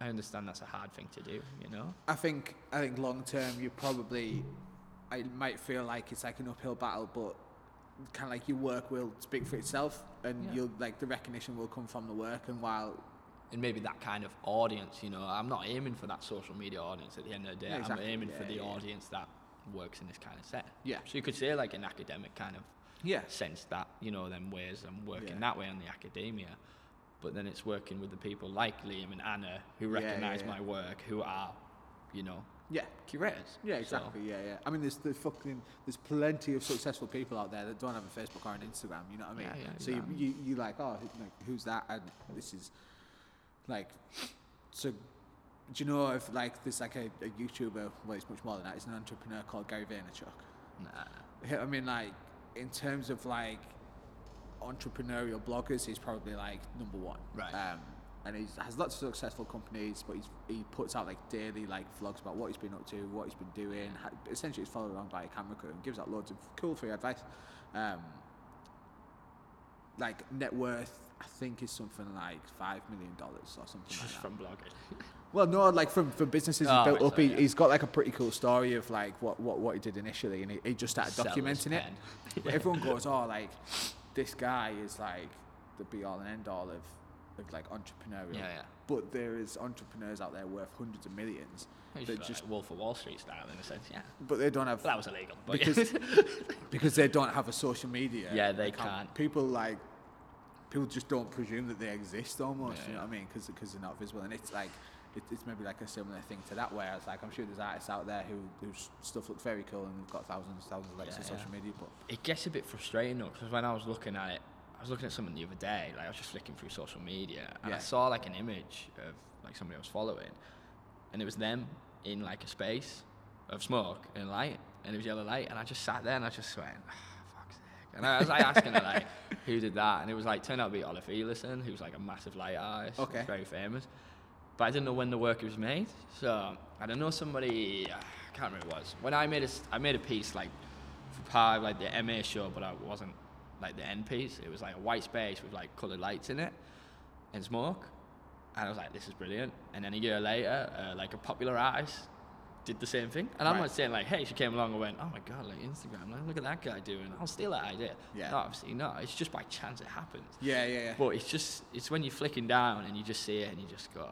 I understand that's a hard thing to do. You know. I think I think long term you probably it might feel like it's like an uphill battle, but kind of like your work will speak for itself, and Yeah. you'll like the recognition will come from the work. And while and maybe that kind of audience, you know, I'm not aiming for that social media audience at the end of the day. Yeah, exactly. I'm aiming for the yeah. audience that works in this kind of set. Yeah. So you could say like an academic kind of yeah, sense that, you know, them ways I'm working Yeah. that way on the academia. But then it's working with the people like Liam and Anna who Yeah, yeah, recognise yeah. my work, who are, you know, yeah. curators. Yeah, So- exactly. Yeah, yeah. I mean, there's the fucking there's plenty of successful people out there that don't have a Facebook or an Instagram. You know what I mean? Yeah, yeah, so you, exactly. you you like oh like who's that? And this is like so. Do you know if like there's like a, a YouTuber? Well, it's much more than that. It's an entrepreneur called Gary Vaynerchuk. Nah. I mean, like in terms of like entrepreneurial bloggers, he's probably like number one. Right. Um, and he has lots of successful companies, but he's, he puts out like daily like vlogs about what he's been up to, what he's been doing. Essentially, he's followed around by a camera crew and gives out loads of cool free advice. Um, like net worth, I think is something like five million dollars or something like Just that. from blogging. Well, no, like from, from businesses Oh, built up, sorry, he, yeah. he's got like a pretty cool story of like what, what, what he did initially, and he, he just started documenting it. But everyone goes, oh, like this guy is like the be all and end all of like entrepreneurial. Yeah, yeah. But there is entrepreneurs out there worth hundreds of millions He's that like just, Wolf of Wall Street style in a sense, yeah. but they don't have But that was illegal. But because because they don't have a social media. Yeah, they can't. People like people just don't presume that they exist almost. Yeah, you know yeah. what I mean? Because they're not visible, and it's like it, it's maybe like a similar thing to that. Where it's like I'm sure there's artists out there who whose stuff looks very cool and they've got thousands thousands of likes Yeah, on social media, but it gets a bit frustrating though because when I was looking at it, was looking at something the other day. Like I was just flicking through social media and I saw like an image of like somebody I was following, and it was them in like a space of smoke and light, and it was yellow light, and I just sat there and I just went. "Ah, fuck's sake." And I was like asking her like, who did that? And it was like turned out to be Olafur Eliasson, who's like a massive light artist, Okay. very famous. But I didn't know when the work was made, so I don't know somebody. I can't remember who it was. When I made a, I made a piece like for part of like the MA show, but I wasn't like the end piece. It was like a white space with like coloured lights in it and smoke. And I was like, this is brilliant. And then a year later, uh, like a popular artist did the same thing. And I'm Right. not saying like, hey, she came along and went, oh my god, like Instagram, like, look at that guy doing. I'll steal that idea. Yeah. No, obviously not. It's just by chance it happens. yeah, yeah, yeah. But it's just, it's when you're flicking down and you just see it and you just go,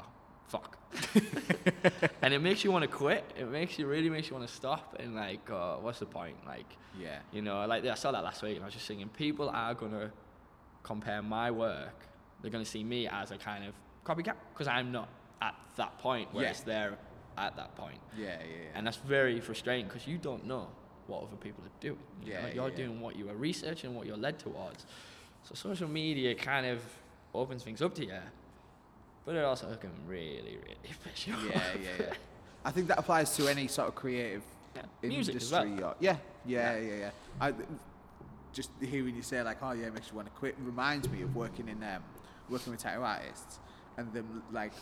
fuck. and it makes you want to quit. It makes you, really makes you want to stop and like, go, what's the point? Like, yeah, you know, like I saw that last week and I was just thinking, people are going to compare my work. They're going to see me as a kind of copycat because I'm not at that point, whereas Yeah. they're at that point. yeah, yeah, yeah. And that's very frustrating because you don't know what other people are doing. You yeah, know? you're yeah. doing what you are researching, what you're led towards. So social media kind of opens things up to you, but it also can really, really piss you yeah, off. yeah, yeah. I think that applies to any sort of creative Yeah. industry. Well. Or, yeah, yeah, yeah, yeah. I, just hearing you say like, oh yeah, it makes you want to quit reminds me of working in um, working with tattoo artists, and them like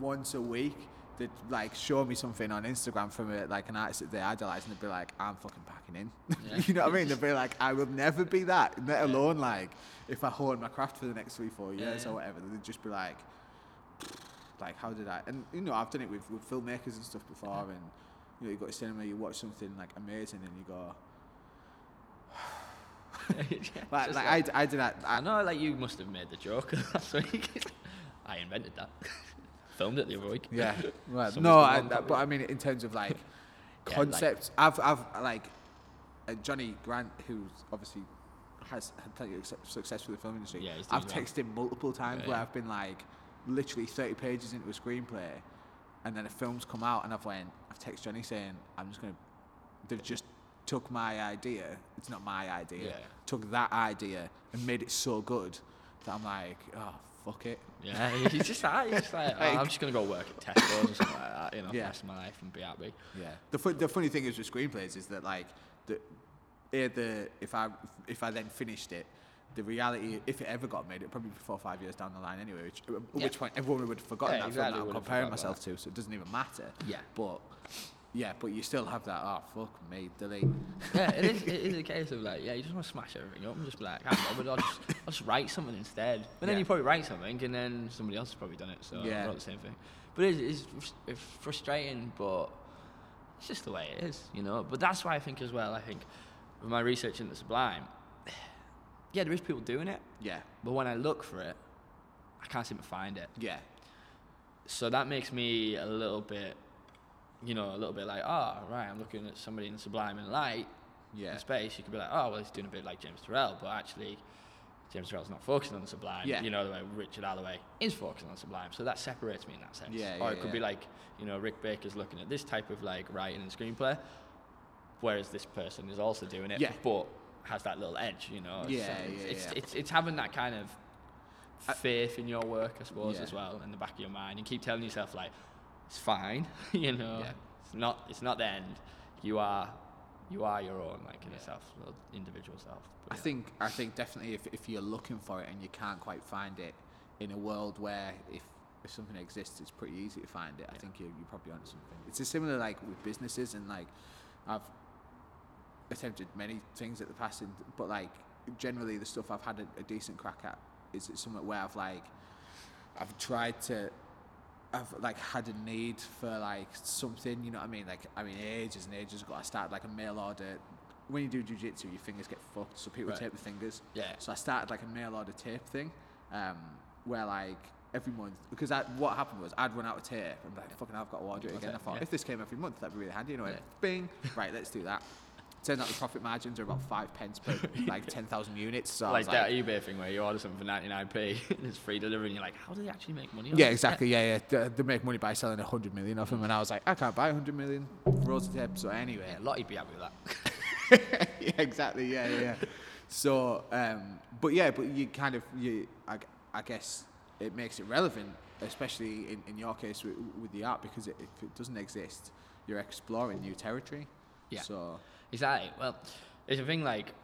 once a week they'd like show me something on Instagram from a, like an artist that they idolize, and they'd be like, I'm fucking packing in. Yeah. you know what I mean? They'd be like, I will never be that. Let alone like if I hone my craft for the next three, four Yeah, years yeah. or whatever. They'd just be like like how did I and you know I've done it with, with filmmakers and stuff before and you know you go to cinema you watch something like amazing and you go Like, like, like- I, I did that. I I, know, like you must have made the joke last week. I invented that. Filmed it the other week. yeah. Right. No, I, copy. but I mean, in terms of like Yeah, like- concepts, I've, I've like uh, Johnny Grant, who's obviously has had plenty of success with the film industry. Yeah, I've well. texted him multiple times Yeah, where. I've been like, literally 30 pages into a screenplay, and then a film's come out, and I've went, I've texted Johnny saying, I'm just gonna, they've just took my idea. It's not my idea. Yeah. Took that idea and made it so good that I'm like, oh fuck it. Yeah, he's just like, he's just like, oh, I'm just gonna go work at Tesco's or something like that, you know, for Yeah. the rest of my life and be happy. Yeah. The fu- the funny thing is with screenplays is that like the the if I if I then finished it, the reality if it ever got made, it'd probably be four or five years down the line anyway. Which at Yeah. which point everyone would have forgotten Yeah, that exactly, film that I'm comparing myself to, so it doesn't even matter. Yeah. But yeah, but you still have that. Oh fuck me, delete. yeah, it is, it is a case of like, yeah, you just want to smash everything up and just be like, ah, I bother, I'll just, I'll just write something instead. But then Yeah. you probably write something and then somebody else has probably done it, so Yeah. not the same thing. But it is, it's, it's frustrating, but it's just the way it is, you know. But that's why I think as well, I think with my research into Sublime, yeah, there is people doing it, Yeah. but when I look for it, I can't seem to find it. Yeah. So that makes me a little bit, you know, a little bit like, oh, right, I'm looking at somebody in Sublime and Light Yeah. in space. You could be like, oh, well, he's doing a bit like James Turrell, but actually, James Turrell's not focusing on the Sublime. Yeah. You know, the way Richard Alloway is focusing on Sublime. So that separates me in that sense. Yeah, or it could yeah. be like, you know, Rick Baker's looking at this type of like writing and screenplay, whereas this person is also doing it, Yeah. but has that little edge, you know. Yeah, it's, yeah, it's, yeah. it's, it's having that kind of faith in your work, I suppose, Yeah. as well, in the back of your mind, and keep telling yourself like, it's fine, you know. Yeah. It's not. It's not the end. You are. You are your own, like in yourself, little individual self. But I yeah. think I think definitely if, if you're looking for it and you can't quite find it in a world where if, if something exists it's pretty easy to find it, I think you you're probably onto something. It's a similar like with businesses and like I've attempted many things at the past and, but like generally the stuff I've had a, a decent crack at is something where I've like I've tried to I've like had a need for like something, you know what I mean? Like I mean ages and ages ago I started like a mail order. When you do jujitsu, your fingers get fucked, so people Right. tape the fingers. Yeah. So I started like a mail order tape thing, um, where like every month because I, what happened was I'd run out of tape and like fucking I've got to order it again. I thought yeah. if this came every month that'd be really handy. You know, Yeah. bing, right, let's do that. Turns out the profit margins are about five pence per like ten thousand units. So like that eBay thing where you order something for 99p and it's free delivery, and you're like, how do they actually make money? on Yeah, exactly. Yeah, yeah. They, they make money by selling 100 million of them, and I was like, I can't buy 100 million rolls of tape. So anyway, Yeah, Lottie'd be happy with that. yeah, exactly. Yeah, yeah. yeah. So, um, but yeah, but you kind of you, I, I guess it makes it relevant, especially in, in your case with, with the art, because it, if it doesn't exist, you're exploring new territory. Yeah. So Exactly. Well, it's a thing like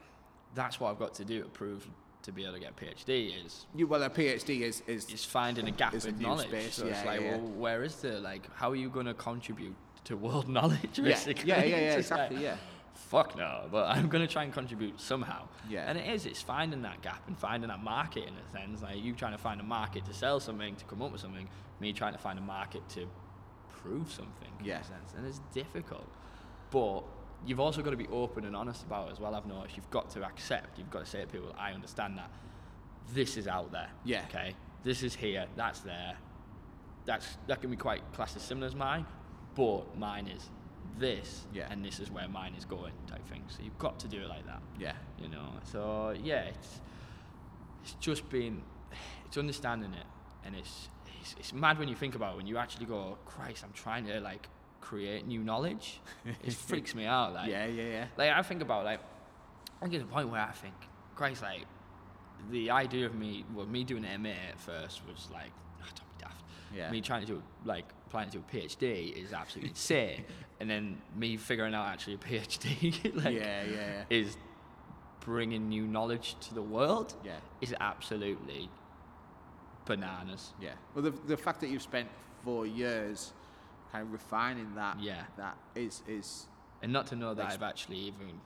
that's what I've got to do to prove to be able to get a PhD is you well, a PhD is is is finding a gap in knowledge. space, So it's like, yeah. well, where is the like? How are you going to contribute to world knowledge? yeah, Basically, yeah, yeah, yeah, It's just like, exactly, yeah. Fuck no, but I'm going to try and contribute somehow. Yeah. And it is. It's finding that gap and finding that market in a sense. Like you trying to find a market to sell something, to come up with something. Me trying to find a market to prove something. Yeah. In a sense, and it's difficult, but. You've also got to be open and honest about it as well. I've noticed you've got to accept. You've got to say to people, "I understand that this is out there. Yeah. Okay. This is here. That's there. That's that can be quite classed as similar as mine, but mine is this, Yeah. and this is where mine is going, type thing. So you've got to do it like that. yeah, You know. So yeah, it's it's just been it's understanding it, and it's it's, it's mad when you think about it. When you actually go, Christ, I'm trying to like create new knowledge. it freaks me out. Like yeah, yeah, yeah. like I think about like I get to the point where I think, Christ, like the idea of me, well, me doing an MA at first was like, oh, don't be daft. Yeah. Me trying to do like planning to do a PhD is absolutely insane, and then me figuring out actually a PhD, like, yeah, yeah, yeah. is bringing new knowledge to the world. Yeah. is absolutely bananas. Yeah. Well, the, the fact that you've spent four years kind of refining that, Yeah. that is is And not to know that I've actually even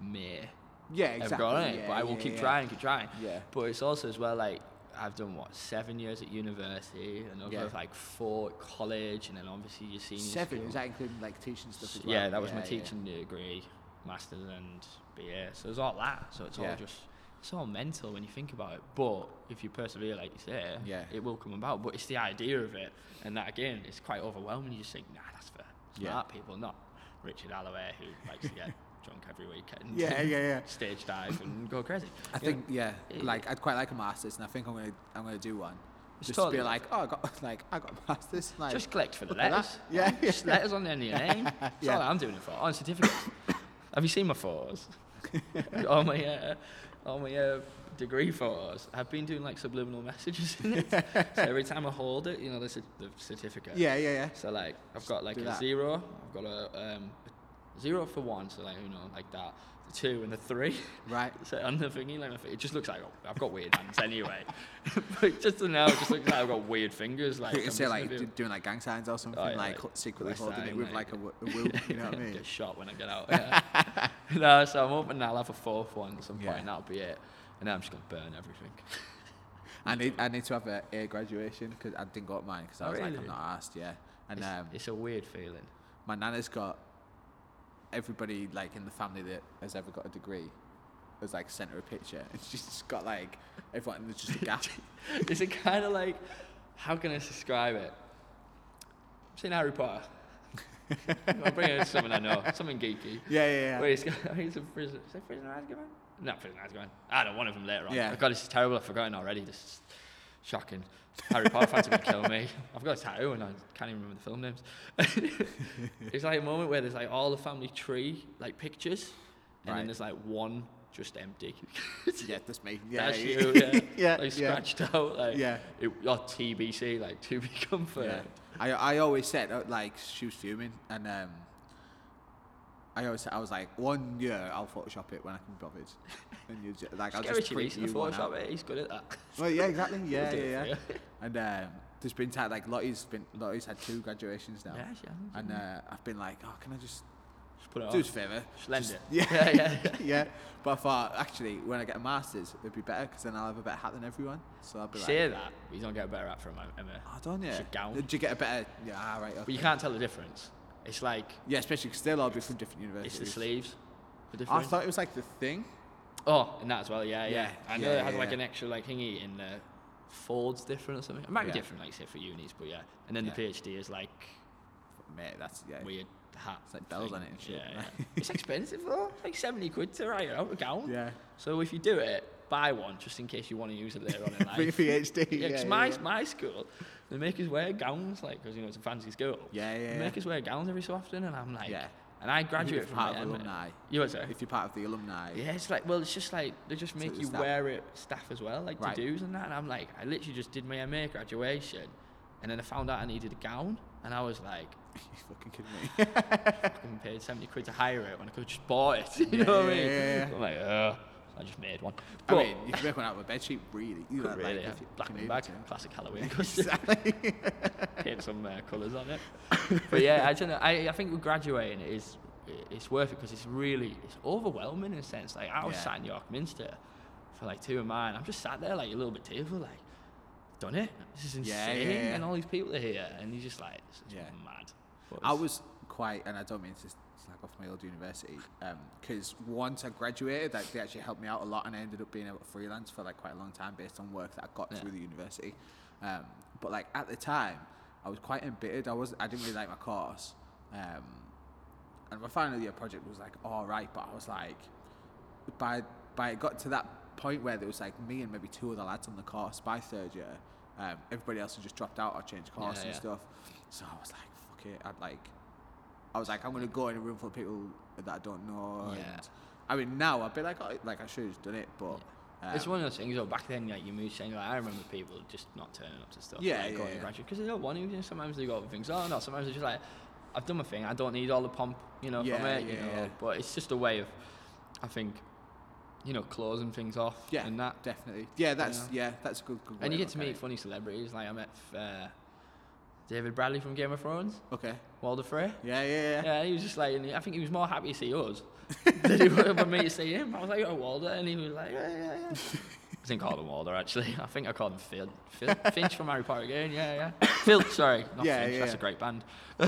may yeah exactly. it, yeah, but I will yeah, keep yeah. trying, keep trying. Yeah. But it's also as well like I've done what seven years at university, another Yeah. like four at college, and then obviously your senior Seven school. is that including like teaching stuff as well? yeah, that was my teaching degree. masters and BA. So it's all that. So it's all just it's all mental when you think about it. But if you persevere, like you say, Yeah. it will come about. But it's the idea of it, and that again, it's quite overwhelming. You just think, nah, that's for Yeah. smart people, not Richard Alloway who likes to get drunk every weekend. Yeah, yeah, yeah. Stage dive and go crazy. I You know, think yeah, it- like I'd quite like a masters, and I think I'm gonna I'm gonna do one. Just totally to be like, oh, I got like I got a masters. Like, just collect for the look at that. letters. Yeah, Just yeah. letters on the end of your name. That's Yeah. all I'm doing it for. On certificates. Have you seen my photos? all my uh, all my uh, degree photos. I've been doing like subliminal messages in it. so every time I hold it, you know, the, the certificate. yeah, yeah, yeah. So like I've got like Do a that. zero. I've got a, um, a zero for one. So like you know like that. Two and the three. Right. So on the thingy, like it just looks like oh, I've got weird hands anyway. but just to now, it just looks like I've got weird fingers. Like you can I'm say like do- doing like gang signs or something, Oh, yeah, like like secretly holding Side, it with like- like a, a. You know what I mean? Get shot when I get out. Yeah. no, so I'm hoping I'll have a fourth one at some point, Yeah. and that'll be it. And then I'm just gonna burn everything. I need I need to have a, a graduation because I didn't go to mine because I Oh, was like? I'm not asked. Yeah, and it's, um, it's a weird feeling. my nana's got everybody like in the family that has ever got a degree has like sent her a picture and she's just got like everyone there's just a gap. Is it kind of like, how can I describe it? I've seen Harry Potter. I'll bring in something I know, something geeky. yeah, yeah, yeah. Wait, he's, got, he's a prisoner. Is that prisoner Azkaban? Not prisoner Azkaban. I don't know, one of them later on. Yeah. Oh God, this is terrible. I've forgotten already. This is shocking. Harry Potter fans are going to kill me. I've got a tattoo and I can't even remember the film names. it's like a moment where there's like all the family tree, like pictures, and Right. then there's like one just empty. yeah, that's me. Yeah, That's yeah, you, yeah. yeah, like yeah. scratched out, like Yeah. it, or TBC, like to be confirmed. Yeah. I I always said like she was fuming and um. I always I was like one year I'll Photoshop it when I can be bothered, and you just, like I'll just Richie print you one out. Photoshop, it, he's good at that. Well, yeah, exactly. Yeah, yeah, yeah. And um, there's been times like Lottie's been Lottie's had two graduations now, Yeah, she has, and uh, I've been like, oh, can I just Just put it do on. us a favour? Just lend Just- it. Yeah, Yeah, yeah, yeah. yeah. But I thought actually when I get a masters, it'd be better because then I'll have a better hat than everyone. So I'll be like, Say that, but you don't get a better hat from Emma. I don't? It's a gown. Did you get a better? Yeah, ah, right. But you can't tell the difference. It's like Yeah, especially because all be from different universities. it's the sleeves. The I thought it was like the thing. oh, and that as well. Yeah, yeah. Yeah, I know yeah, it has yeah, like an extra like thingy in the folds different or something. It might be different, like say for unis, but yeah. And then the PhD is like Mate, that's yeah. weird hat. It's like bells on it and shit. Yeah, yeah. it's expensive though. It's like seventy quid to write out a gown. Yeah. So if you do it, buy one just in case you want to use it later on in life. PhD. Yeah, Yeah, yeah, my, my school, they make us wear gowns, like, because, you know, it's a fancy school. Yeah, yeah, They yeah. make us wear gowns every so often, and I'm like, Yeah. and I If graduate you're from part like, of alumni. You sorry? If you're part of the alumni. Yeah, it's like, well, it's just like, they just make the you staff- wear it, staff as well, like Right. to-dos and that, and I'm like, I literally just did my MA graduation, and then I found out I needed a gown, and I was like, you fucking kidding me? fucking paid 70 quid to hire it when I could have just bought it, you know what I mean? Yeah, yeah, yeah. I'm like, uh, I just made one. I mean, you can make one out of a bed sheet, really. You know, Could like, really, if yeah. you- Black you and bag, to. classic Halloween costume. Exactly. Paint some uh, colours on it. but yeah, I don't know. I, I think with graduating it is it's worth it because it's really it's overwhelming in a sense. Like I was Yeah. sat in York Minster for like two of mine. I'm just sat there like a little bit tearful, like done it. This is insane, yeah, yeah. and all these people are here, and you're just like, this is Yeah. mad. But I was quite, and I don't mean to slack off my old university, because once I graduated, like, they actually helped me out a lot, and I ended up being able to freelance for like quite a long time based on work that I got Yeah. through the university. Um, but like at the time, I was quite embittered. I was, I didn't really like my course, um, and my final year project was like all right, but I was like, by by it got to that point where there was like me and maybe two other lads on the course by third year. Um, everybody else had just dropped out or changed course Yeah, and yeah. stuff. So I was like, fuck it. I'd like, I was like, I'm gonna go in a room full of people that I don't know. Yeah. And, I mean, now I'd be like, oh, like I should have done it, but um, it's one of those things. Though back then, like you moved, saying, like, I remember people just not turning up to stuff. Yeah, like, yeah, going yeah. graduate because they don't want to. You know, sometimes they got things on, or sometimes they're just like, I've done my thing. I don't need all the pomp, you know, from Yeah, you yeah, know, yeah. but it's just a way of, I think, you know, closing things off. yeah, and that. definitely. Yeah, that's yeah, that's a good. good And you get to meet funny celebrities. Like I met uh, David Bradley from Game of Thrones. Okay. Walder Frey. Yeah, yeah, yeah. Yeah, he was just like, I think he was more happy to see us than he was for me to see him. I was like, oh, Walder, and he was like, yeah, yeah, yeah. I didn't call him Walder actually. I think I called him Phil. Phil Finch from Harry Potter again. Yeah, yeah. Phil, sorry, not Yeah, Finch. yeah, That's yeah. a great band.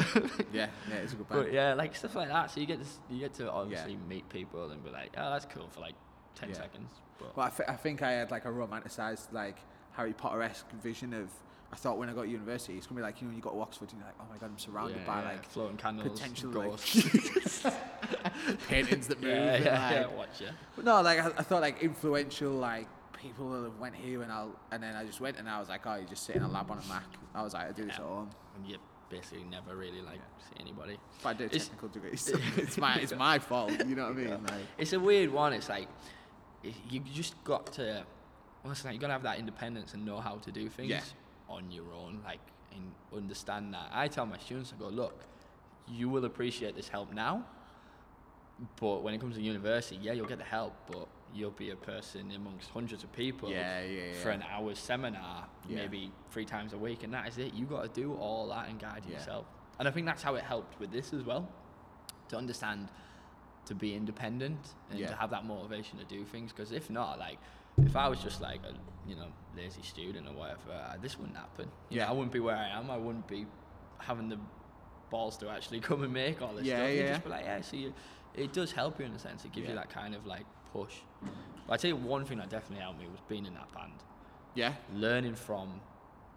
yeah, yeah, it's a good band. But yeah, like stuff like that. So you get to, you get to obviously meet people and be like, oh, that's cool for like ten Yeah. seconds. But Well, I, th- I think I had like a romanticized, like Harry Potter esque vision of. I thought when I got to university, it's gonna be like you know you got to Oxford and you're like, oh my god, I'm surrounded yeah, by yeah, like floating candles, potential like, ghosts. paintings that move. yeah, and, yeah, like, yeah, watch yeah. But no, like I, I thought like influential like people that have went here and I'll and then I just went and I was like, oh, you just sit in a lab on a Mac. I was like, I do this Yeah. at home. And you basically never really like see anybody. But I do a It's- technical degree, so it's my it's my fault. You know what I mean? Like, It's a weird one. It's like you just got to. Well, it's like you got to have that independence and know how to do things Yeah. On your own, like and understand that. I tell my students, I go, look, you will appreciate this help now, but when it comes to university, yeah, you'll get the help, but you'll be a person amongst hundreds of people Yeah, yeah, for an hour's seminar, Yeah. maybe three times a week, and that is it. You got to do all that and guide Yeah. yourself. And I think that's how it helped with this as well, to understand to be independent and Yeah. to have that motivation to do things. Because if not, like, if I was just like a you know lazy student or whatever, uh, this wouldn't happen. You know, Yeah. I wouldn't be where I am. I wouldn't be having the balls to actually come and make all this Yeah, stuff. You yeah. just be like, yeah. So you, it does help you in a sense. It gives you that kind of like push. But I tell you one thing that definitely helped me was being in that band, yeah, learning from.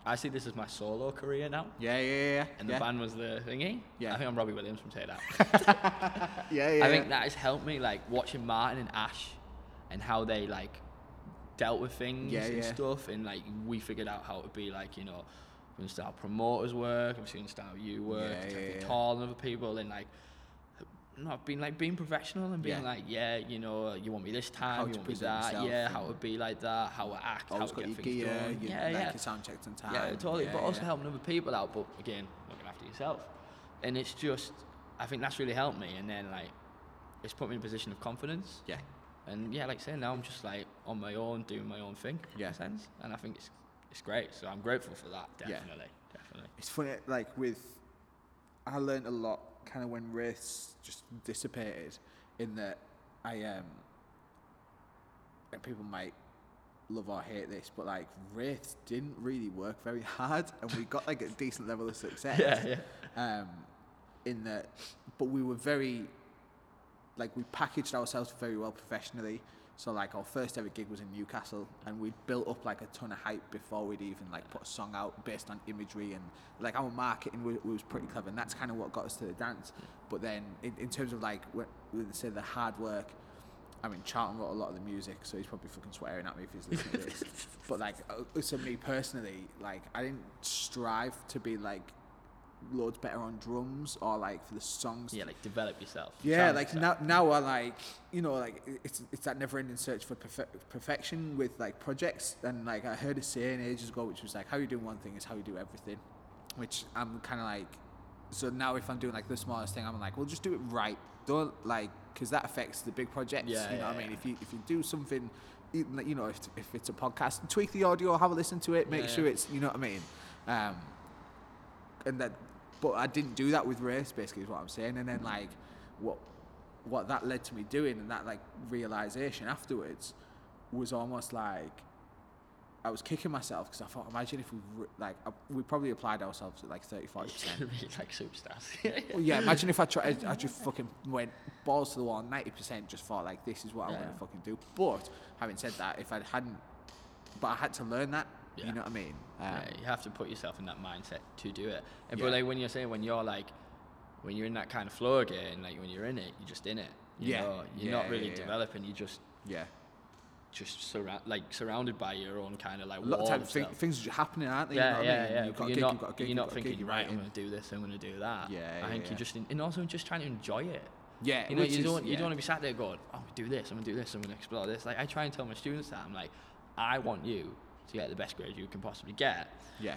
I see this as my solo career now. yeah, yeah, yeah. And yeah. the band was the thingy. Yeah. I think I'm Robbie Williams from Take That. yeah, yeah. I think that has helped me, like watching Martin and Ash, and how they like dealt with things Yeah, and yeah. stuff, and like we figured out how to be like you know, we understand how promoters work, we understand how you work, Yeah, to yeah, yeah. tall than other people, and like not being like being professional and being Yeah. like yeah you know you want me this time How you to want me that yeah and- how to be like that how to act Always how to your get things gear, done you, yeah like yeah your sound checks on time. yeah, totally. Yeah, but also yeah. helping other people out. But again, looking after yourself. And it's just, I think that's really helped me. And then like, it's put me in a position of confidence. Yeah, And yeah, like I say, now I'm just like on my own, doing my own thing. In Yeah. a sense. And I think it's it's great. So I'm grateful for that. Yeah. Definitely, definitely. it's funny. Like with, I learned a lot kind of when race just dissipated. In that, I um. And people might love or hate this, but like Wraiths didn't really work very hard, and we got like a decent level of success. Yeah, yeah. um, in that, but we were very, like we packaged ourselves very well professionally. So like our first ever gig was in Newcastle, and we built up like a ton of hype before we'd even like put a song out based on imagery and like our marketing was, was pretty clever, and that's kind of what got us to the dance. But then in, in terms of like what say the hard work. I mean, Charlton wrote a lot of the music, so he's probably fucking swearing at me if he's listening to this. But like, uh, so me personally, like, I didn't strive to be like loads better on drums or like for the songs. Yeah, like develop yourself. Yeah, Sound like yourself. now, now I like, you know, like it's it's that never-ending search for perfe- perfection with like projects. And like I heard a saying ages ago, which was like, "How you do one thing is how you do everything," which I'm kind of like. So now if I'm doing like the smallest thing, I'm like, well, just do it right. Don't like, because that affects the big projects. Yeah, you know yeah, what I mean? yeah. If you if you do something, you know, if, if it's a podcast, tweak the audio, have a listen to it, make Yeah, sure it's, you know what I mean. Um, and that but I didn't do that with race basically is what I'm saying. And then like what what that led to me doing and that like realization afterwards was almost like I was kicking myself because I thought imagine if we re- like uh, we probably applied ourselves at like 30 40 percent. like superstars. well, yeah imagine if I tried I just fucking went balls to the wall 90 percent just thought like this is what I'm gonna fucking do. But having said that if I hadn't but I had to learn that Yeah. you know what I mean um, yeah, you have to put yourself in that mindset to do it. And Yeah. but like when you're saying when you're like when you're in that kind of flow again, like when you're in it, you're just in it. You Yeah. know? You're Yeah, not really developing. You just yeah just surround like surrounded by your own kind of like a lot of times stuff. things are happening aren't they yeah, you know yeah, I mean yeah. You've got you're, gig, not, you've got you're you've not got gig, thinking, you're right, I'm going to do this, I'm going to do that. Yeah, I think you're just, in, and also just trying to enjoy it. yeah You know, you is- don't, you don't want to be sat there going, I'm going to do this, I'm going to do this, I'm going to explore this. Like, I try and tell my students that. I'm like, I want you to get the best grade you can possibly get. yeah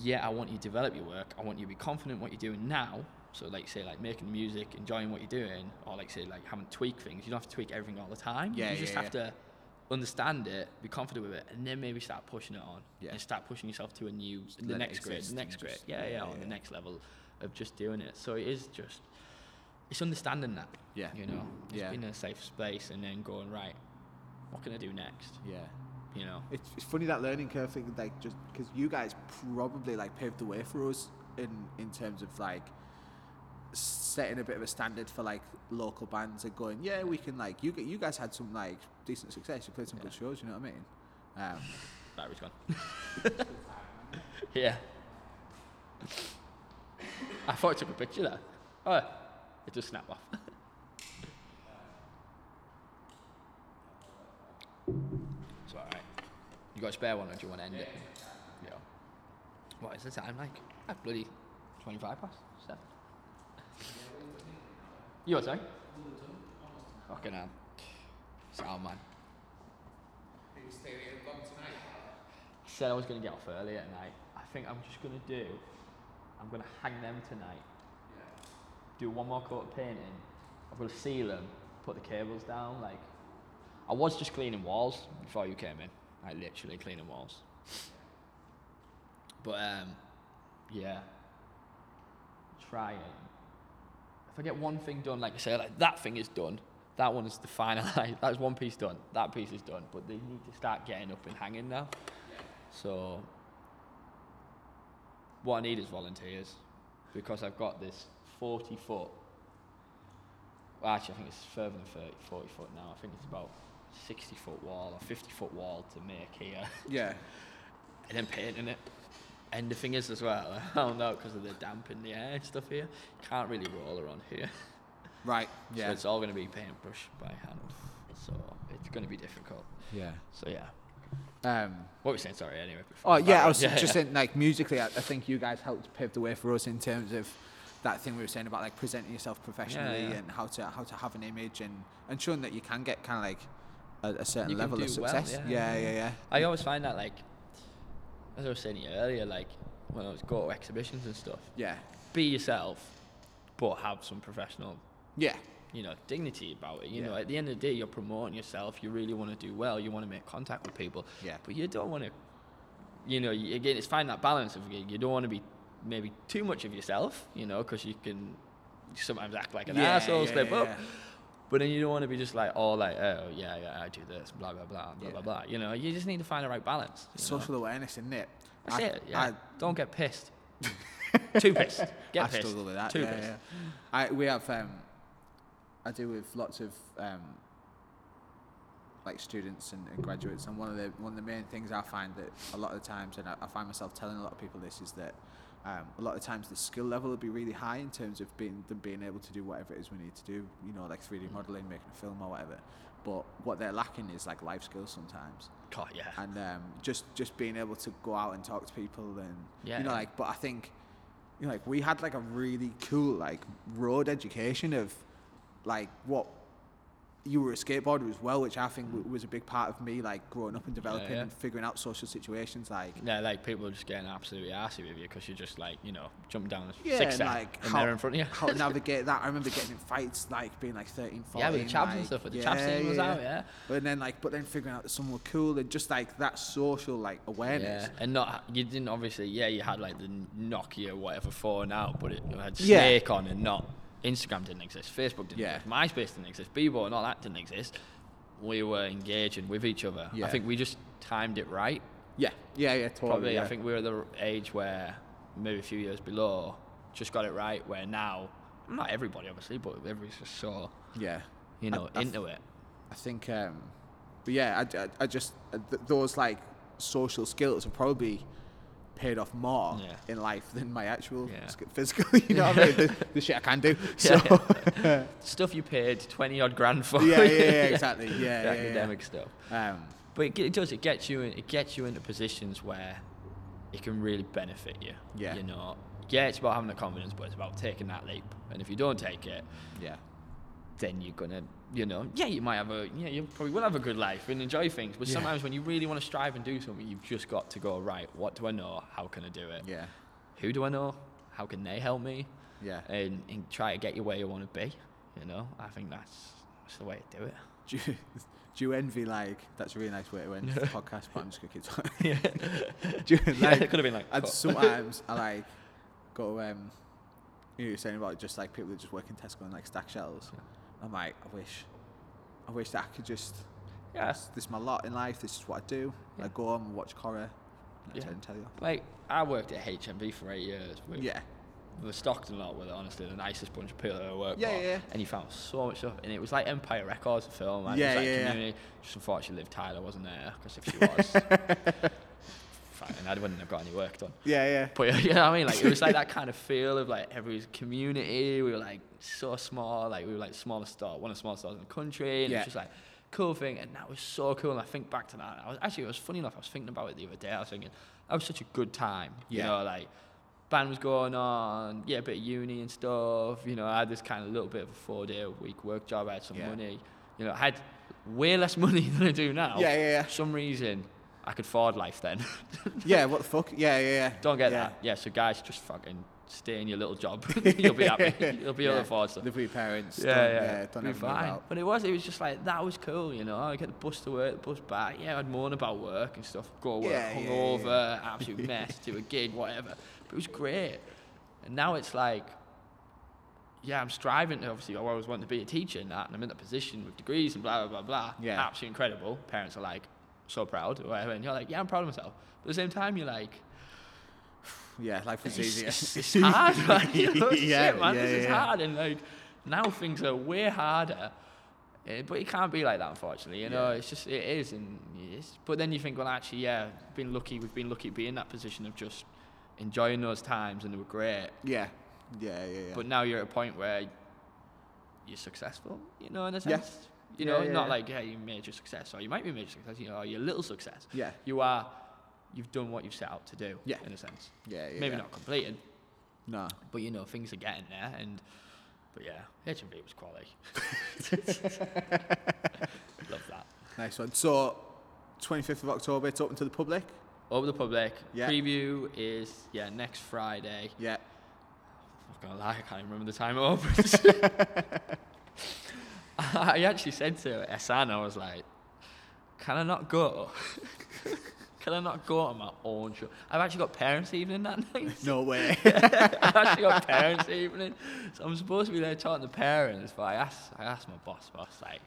yeah, I want you to develop your work. I want you to be confident in what you're doing now. So, like, say, like making music, enjoying what you're doing, or like, say, like having to tweak things. You don't have to tweak everything all the time. Yeah, you just yeah, have to understand it, be confident with it, and then maybe start pushing it on. Yeah. And start pushing yourself to a new, the let next grade, the next grade. Yeah, yeah, yeah, on yeah. the next level of just doing it. So it is just, it's understanding that. Yeah. You know, just Yeah. being in a safe space and then going right. What can I do next? yeah You know. It's, it's funny that learning curve thing, like just because you guys probably like paved the way for us in in terms of like setting a bit of a standard for like local bands and going, yeah, we can like you you guys had some like decent success. You played some good shows. You know what I mean? Um, Battery's gone. yeah. I thought I took a picture there. Oh, it just snapped off. it's alright. You got a spare one or do you want to end it? Yeah. What is the time like? Ah, bloody 25 past 7. You what, sorry? Fucking hell. Sound man. I said I was going to get off early at night. I think I'm just going to do, I'm going to hang them tonight. Yeah. Do one more coat of painting. I'm going to seal them, put the cables down. Like, I was just cleaning walls before you came in. Like, literally cleaning walls. But, um, yeah. Try it. If I get one thing done, like I say, like that thing is done. That one is the final. That's one piece done. That piece is done. But they need to start getting up and hanging now. So what I need is volunteers because I've got this 40 foot. Well, actually, I think it's further than 30, 40 foot now. I think it's about 60 foot wall or 50 foot wall to make here, yeah, and then painting it. And the thing is, as well, I don't know because of the damp in the air and stuff here. Can't really roll around here. right. So Yeah, it's all going to be paintbrush by hand. So it's going to be difficult. yeah. So yeah. Um, What were we saying? Sorry. Anyway. Oh yeah, I was Yeah, just yeah. saying like musically, I, I think you guys helped pave the way for us in terms of that thing we were saying about like presenting yourself professionally yeah. and how to how to have an image and and showing that you can get kind of like a, a certain level of do well, success. yeah, yeah, yeah. yeah. I always find that like, as I was saying to you earlier, like when I was go to exhibitions and stuff, Yeah, be yourself, but have some professional, yeah, you know, dignity about it. You Yeah. know, at the end of the day, you're promoting yourself. You really want to do well. You want to make contact with people. Yeah. But you don't want to, you know, you, again, it's find that balance of you don't want to be maybe too much of yourself, you know, because you can sometimes act like an yeah, asshole, yeah, slip up. But then you don't want to be just like all like, oh yeah, yeah, I do this, blah blah blah, blah Yeah. blah blah. You know, you just need to find the right balance. you know? Social awareness, isn't it? That's I, it. Yeah. I, don't get pissed. Too pissed. Get I pissed. struggle with that. Too yeah, pissed. yeah. I we have um, I deal with lots of um, like students and, and graduates, and one of the one of the main things I find that a lot of the times, and I, I find myself telling a lot of people this, is that um, a lot of times the skill level will be really high in terms of being them being able to do whatever it is we need to do. You know, like 3D modeling, making a film or whatever. But what they're lacking is like life skills sometimes God, yeah. and um, just just being able to go out and talk to people and Yeah, you know yeah. like but I think you know like we had like a really cool like road education of like what you were a skateboarder as well which I think w- was a big part of me like growing up and developing yeah. and figuring out social situations like Yeah, like people are just getting absolutely arsey with you because you're just like, you know, jumping down a yeah six and, like and how, they're in front of you. how to navigate that I remember getting in fights like being like 13 14 yeah, with the chaps and stuff. With the yeah, chaps scene was yeah, out, yeah. but then like but then figuring out that some were cool and just like that social like awareness Yeah, and not you didn't obviously. Yeah, you had like the Nokia whatever phone out, but it had Yeah. Snake on and not Instagram didn't exist, Facebook didn't Yeah. exist, MySpace didn't exist, Bebo and all that didn't exist. We were engaging with each other. Yeah. I think we just timed it right. yeah yeah yeah totally Probably, yeah. I think we were at the age where maybe a few years below just got it right. Where now, not everybody obviously, but everybody's just so yeah you know I- I into it. I think, um, but yeah, I, I, I just uh, th- those like social skills have probably paid off more Yeah. in life than my actual Yeah. physical. You know what I mean? The, the shit I can do. So Yeah, Stuff you paid twenty odd grand for. yeah, yeah, yeah, exactly. Yeah, the academic stuff. Um, But it, it does. It gets you. In, it gets you into positions where it can really benefit you. Yeah. You know. Yeah, it's about having the confidence, but it's about taking that leap. And if you don't take it, yeah, then you're gonna, you know, yeah, you might have a, yeah, you probably will have a good life and enjoy things. But Yeah. sometimes when you really want to strive and do something, you've just got to go right. What do I know? How can I do it? yeah, Who do I know? How can they help me? yeah. And, and try to get you where you want to be. You know, I think that's that's the way to do it. Do you, do you envy like? That's a really nice way to end the podcast, but I'm just gonna keep talking. Yeah. Do you, yeah, like, it could have been like. And sometimes I like go um you know you're saying about just like people that just work in Tesco and like stack shelves. I'm like, I wish I wish that I could just Yeah. this, this is my lot in life. This is what I do. Yeah. I go home and watch horror. I Yeah. turn telly off. Like I worked at HMV for eight years. We, Yeah, The Stockton lot were honestly the nicest bunch of people I ever worked Yeah, for. yeah, yeah. And you found so much stuff, and it was like Empire Records, the film. Like, Yeah, it was like yeah, yeah. community. Just unfortunately, Liv Tyler wasn't there because if she was, fine, I wouldn't have got any work done. yeah, yeah. But you know what I mean? Like it was like that kind of feel of like every community. We were like so small, like we were like the smallest store, one of the smallest stores in the country, and it Yeah. was just like cool thing. And that was so cool. And I think back to that. I was actually it was funny enough. I was thinking about it the other day. I was thinking that was such a good time. You Yeah. know, like band was going on, yeah, a bit of uni and stuff. You know, I had this kind of little bit of a four day a week work job. I had some Yeah. money. You know, I had way less money than I do now. Yeah, yeah, yeah. For some reason, I could afford life then. Yeah, what the fuck? Yeah, yeah, yeah. Don't get yeah. that. Yeah, so guys, just fucking stay in your little job. You'll be happy. You'll be able to afford stuff. Live with your parents. Yeah, don't, yeah, don't be fine. But it was, it was just like that was cool, you know. I get the bus to work, the bus back. Yeah, I'd moan about work and stuff. Go to work, Yeah, yeah, hungover, absolute mess, do a gig, whatever. But it was great. And now it's like, yeah, I'm striving to obviously. I always want to be a teacher and that, and I'm in that position with degrees and blah blah blah blah. Yeah. absolutely incredible. Parents are like so proud, or whatever, and you're like, yeah, I'm proud of myself. But at the same time, you're like, Yeah, life is it's, easier. it's, it's hard, like, you know, Yeah, shit, man, yeah, this is yeah. hard, and like now things are way harder. Eh, but it can't be like that, unfortunately. You know, Yeah. it's just it is, and it's, but then you think, well, actually, yeah, been lucky. We've been lucky to be in that position of just enjoying those times, and they were great. yeah, yeah, yeah, yeah. But now you're at a point where you're successful. You know, in a sense. Yeah. You know, yeah, not yeah. like hey, you major success, or you might be a major success. You know, or you're a little success. yeah, You are. You've done what you've set out to do. Yeah. In a sense. yeah, yeah. Maybe yeah. not completed, No. but you know things are getting there and but yeah HMV was quality love that Nice one. So, 25th of October, it's open to the public. over the public Yeah. preview is yeah next Friday Yeah. I'm not gonna lie I can't even remember the time it opens I actually said to Esan I was like can I not go can I not go on my own show I've actually got parents evening that night No way. I've actually got parents evening, so I'm supposed to be there talking to parents. But I asked, I asked my boss, boss, like,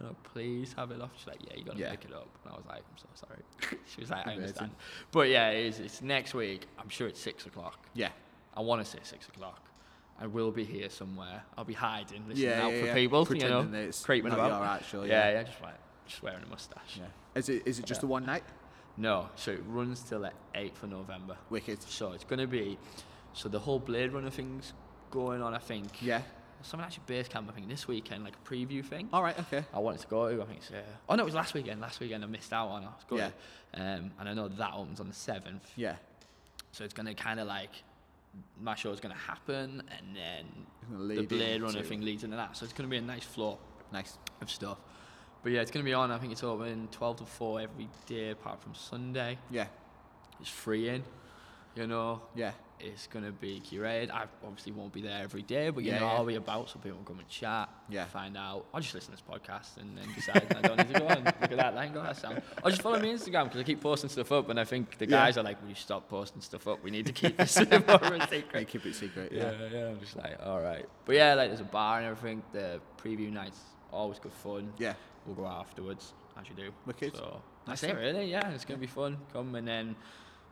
you know, please have it off. She's like, yeah, you gotta Yeah. pick it up. And I was like, I'm so sorry. she was like, I understand. But yeah, it is, it's next week. I'm sure it's six o'clock. yeah. I want to say six o'clock. I will be here somewhere. I'll be hiding, listening Yeah, out yeah, for yeah. people, you Pretending know, it's creeping about. your actual, yeah, yeah. yeah, just, like, just wearing a mustache. Yeah. Is it is it just Yeah. the one night? No, so it runs till the 8th of November. Wicked. So it's going to be, so the whole Blade Runner thing's going on, I think. Yeah. Something actually base camp, I think, this weekend, like a preview thing. All right. Okay. I wanted to go to, I think it's, uh, oh no, it was last weekend. Last weekend I missed out on. I was going. Yeah. Um, and I know that opens on the 7th. Yeah. So it's going to kind of like, my show is going to happen and then the Blade Runner thing leads into that. So it's going to be a nice flow Nice. of stuff. But yeah, it's going to be on, I think it's open 12 to 4 every day apart from Sunday. Yeah. It's free in, you know. Yeah. It's going to be curated. I obviously won't be there every day, but you Yeah, know, yeah. I'll be about so people can come and chat, Yeah. find out. I'll just listen to this podcast and then decide I don't need to go and look at that line, go, that sound. Or just follow me on Instagram because I keep posting stuff up and I think the Yeah. guys are like, will you stop posting stuff up? We need to keep this more of a Hey, secret. keep it secret. Yeah, Yeah. yeah, I'm just like, all right. But yeah, like there's a bar and everything. The preview night's always good fun. Yeah. We'll go out afterwards, as you do. Wicked. So Nice that's it, really. Yeah, it's gonna be fun. Come and then,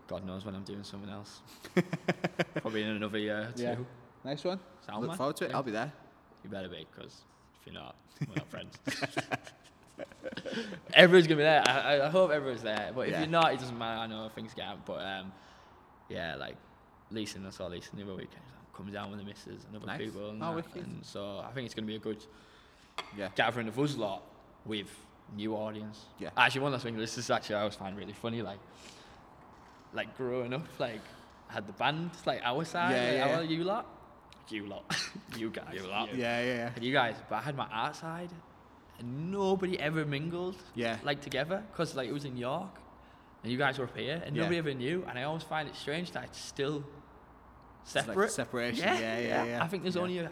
God knows when I'm doing something else. Probably in another year or two. Yeah. Nice one. Sound Look man? forward to it. I'll be there. You better be, because if you're not, we're not friends. everyone's gonna be there. I, I- I hope everyone's there. But if Yeah. you're not, it doesn't matter. I know things get out. But um, yeah, like leasing, I saw leasing the other weekend. Comes down with the missus and other Nice. people. And, Oh, that. wicked. and so I think it's gonna be a good Yeah. gathering of us lot with new audience. Yeah. Actually, one last thing. This is actually I always find really funny. Like, like growing up, like had the band, like our side, Yeah, like, yeah, our yeah. you lot, you lot, you guys, you lot. Yeah. Yeah. Yeah. And you guys, but I had my art side, and nobody ever mingled. Yeah. Like together, because like it was in York, and you guys were up here, and Yeah. nobody ever knew. And I always find it strange that it's still It's like separate. separation. Yeah. Yeah. Yeah. I think there's yeah. only a,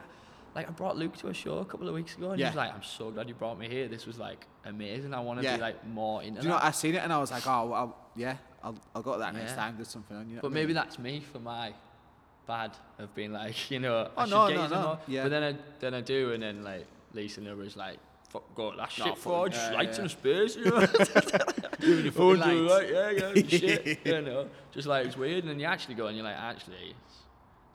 like I brought Luke to a show a couple of weeks ago, and he was like, "I'm so glad you brought me here. This was like amazing. I want to Yeah. be like more into Do you know? that." What, I seen it and I was like, oh, I'll, yeah, I'll, I'll go to that next Yeah. time. There's something on you. know but what I mean? maybe that's me for my bad of being like, you know, Oh, I should no, get no, you no. know. Yeah. But then I then I do, and then like Lisa and others like fuck go that shit for Yeah, lights yeah. in space, you know. Your phone, Fucking lights. right, yeah, yeah, shit, you know. Just like it's weird, and then you actually go and you're like, actually,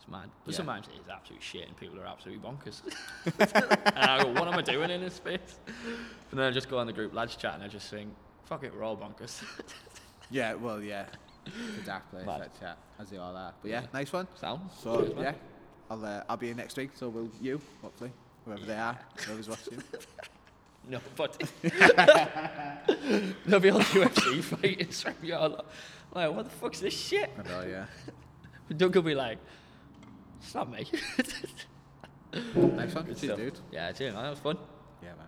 mad. But Yeah. sometimes it is absolute shit, and people are absolutely bonkers. and I go, what am I doing in this space? And then I just go on the group lads chat, and I just think, fuck it, we're all bonkers. Yeah, well, yeah. The dark place, that chat, as they all are. But yeah, Yeah. nice one. Sound? So Cheers, yeah, I'll uh, I'll be in next week. So will you, hopefully, whoever they are, whoever's watching. No, but there'll be all UFC fighters from. Like, what the fuck's this shit? I know, yeah. But Doug will be like, it's not me. Nice one. Good Cheers, stuff. dude. Yeah, cheers, man. That was fun. Yeah, man.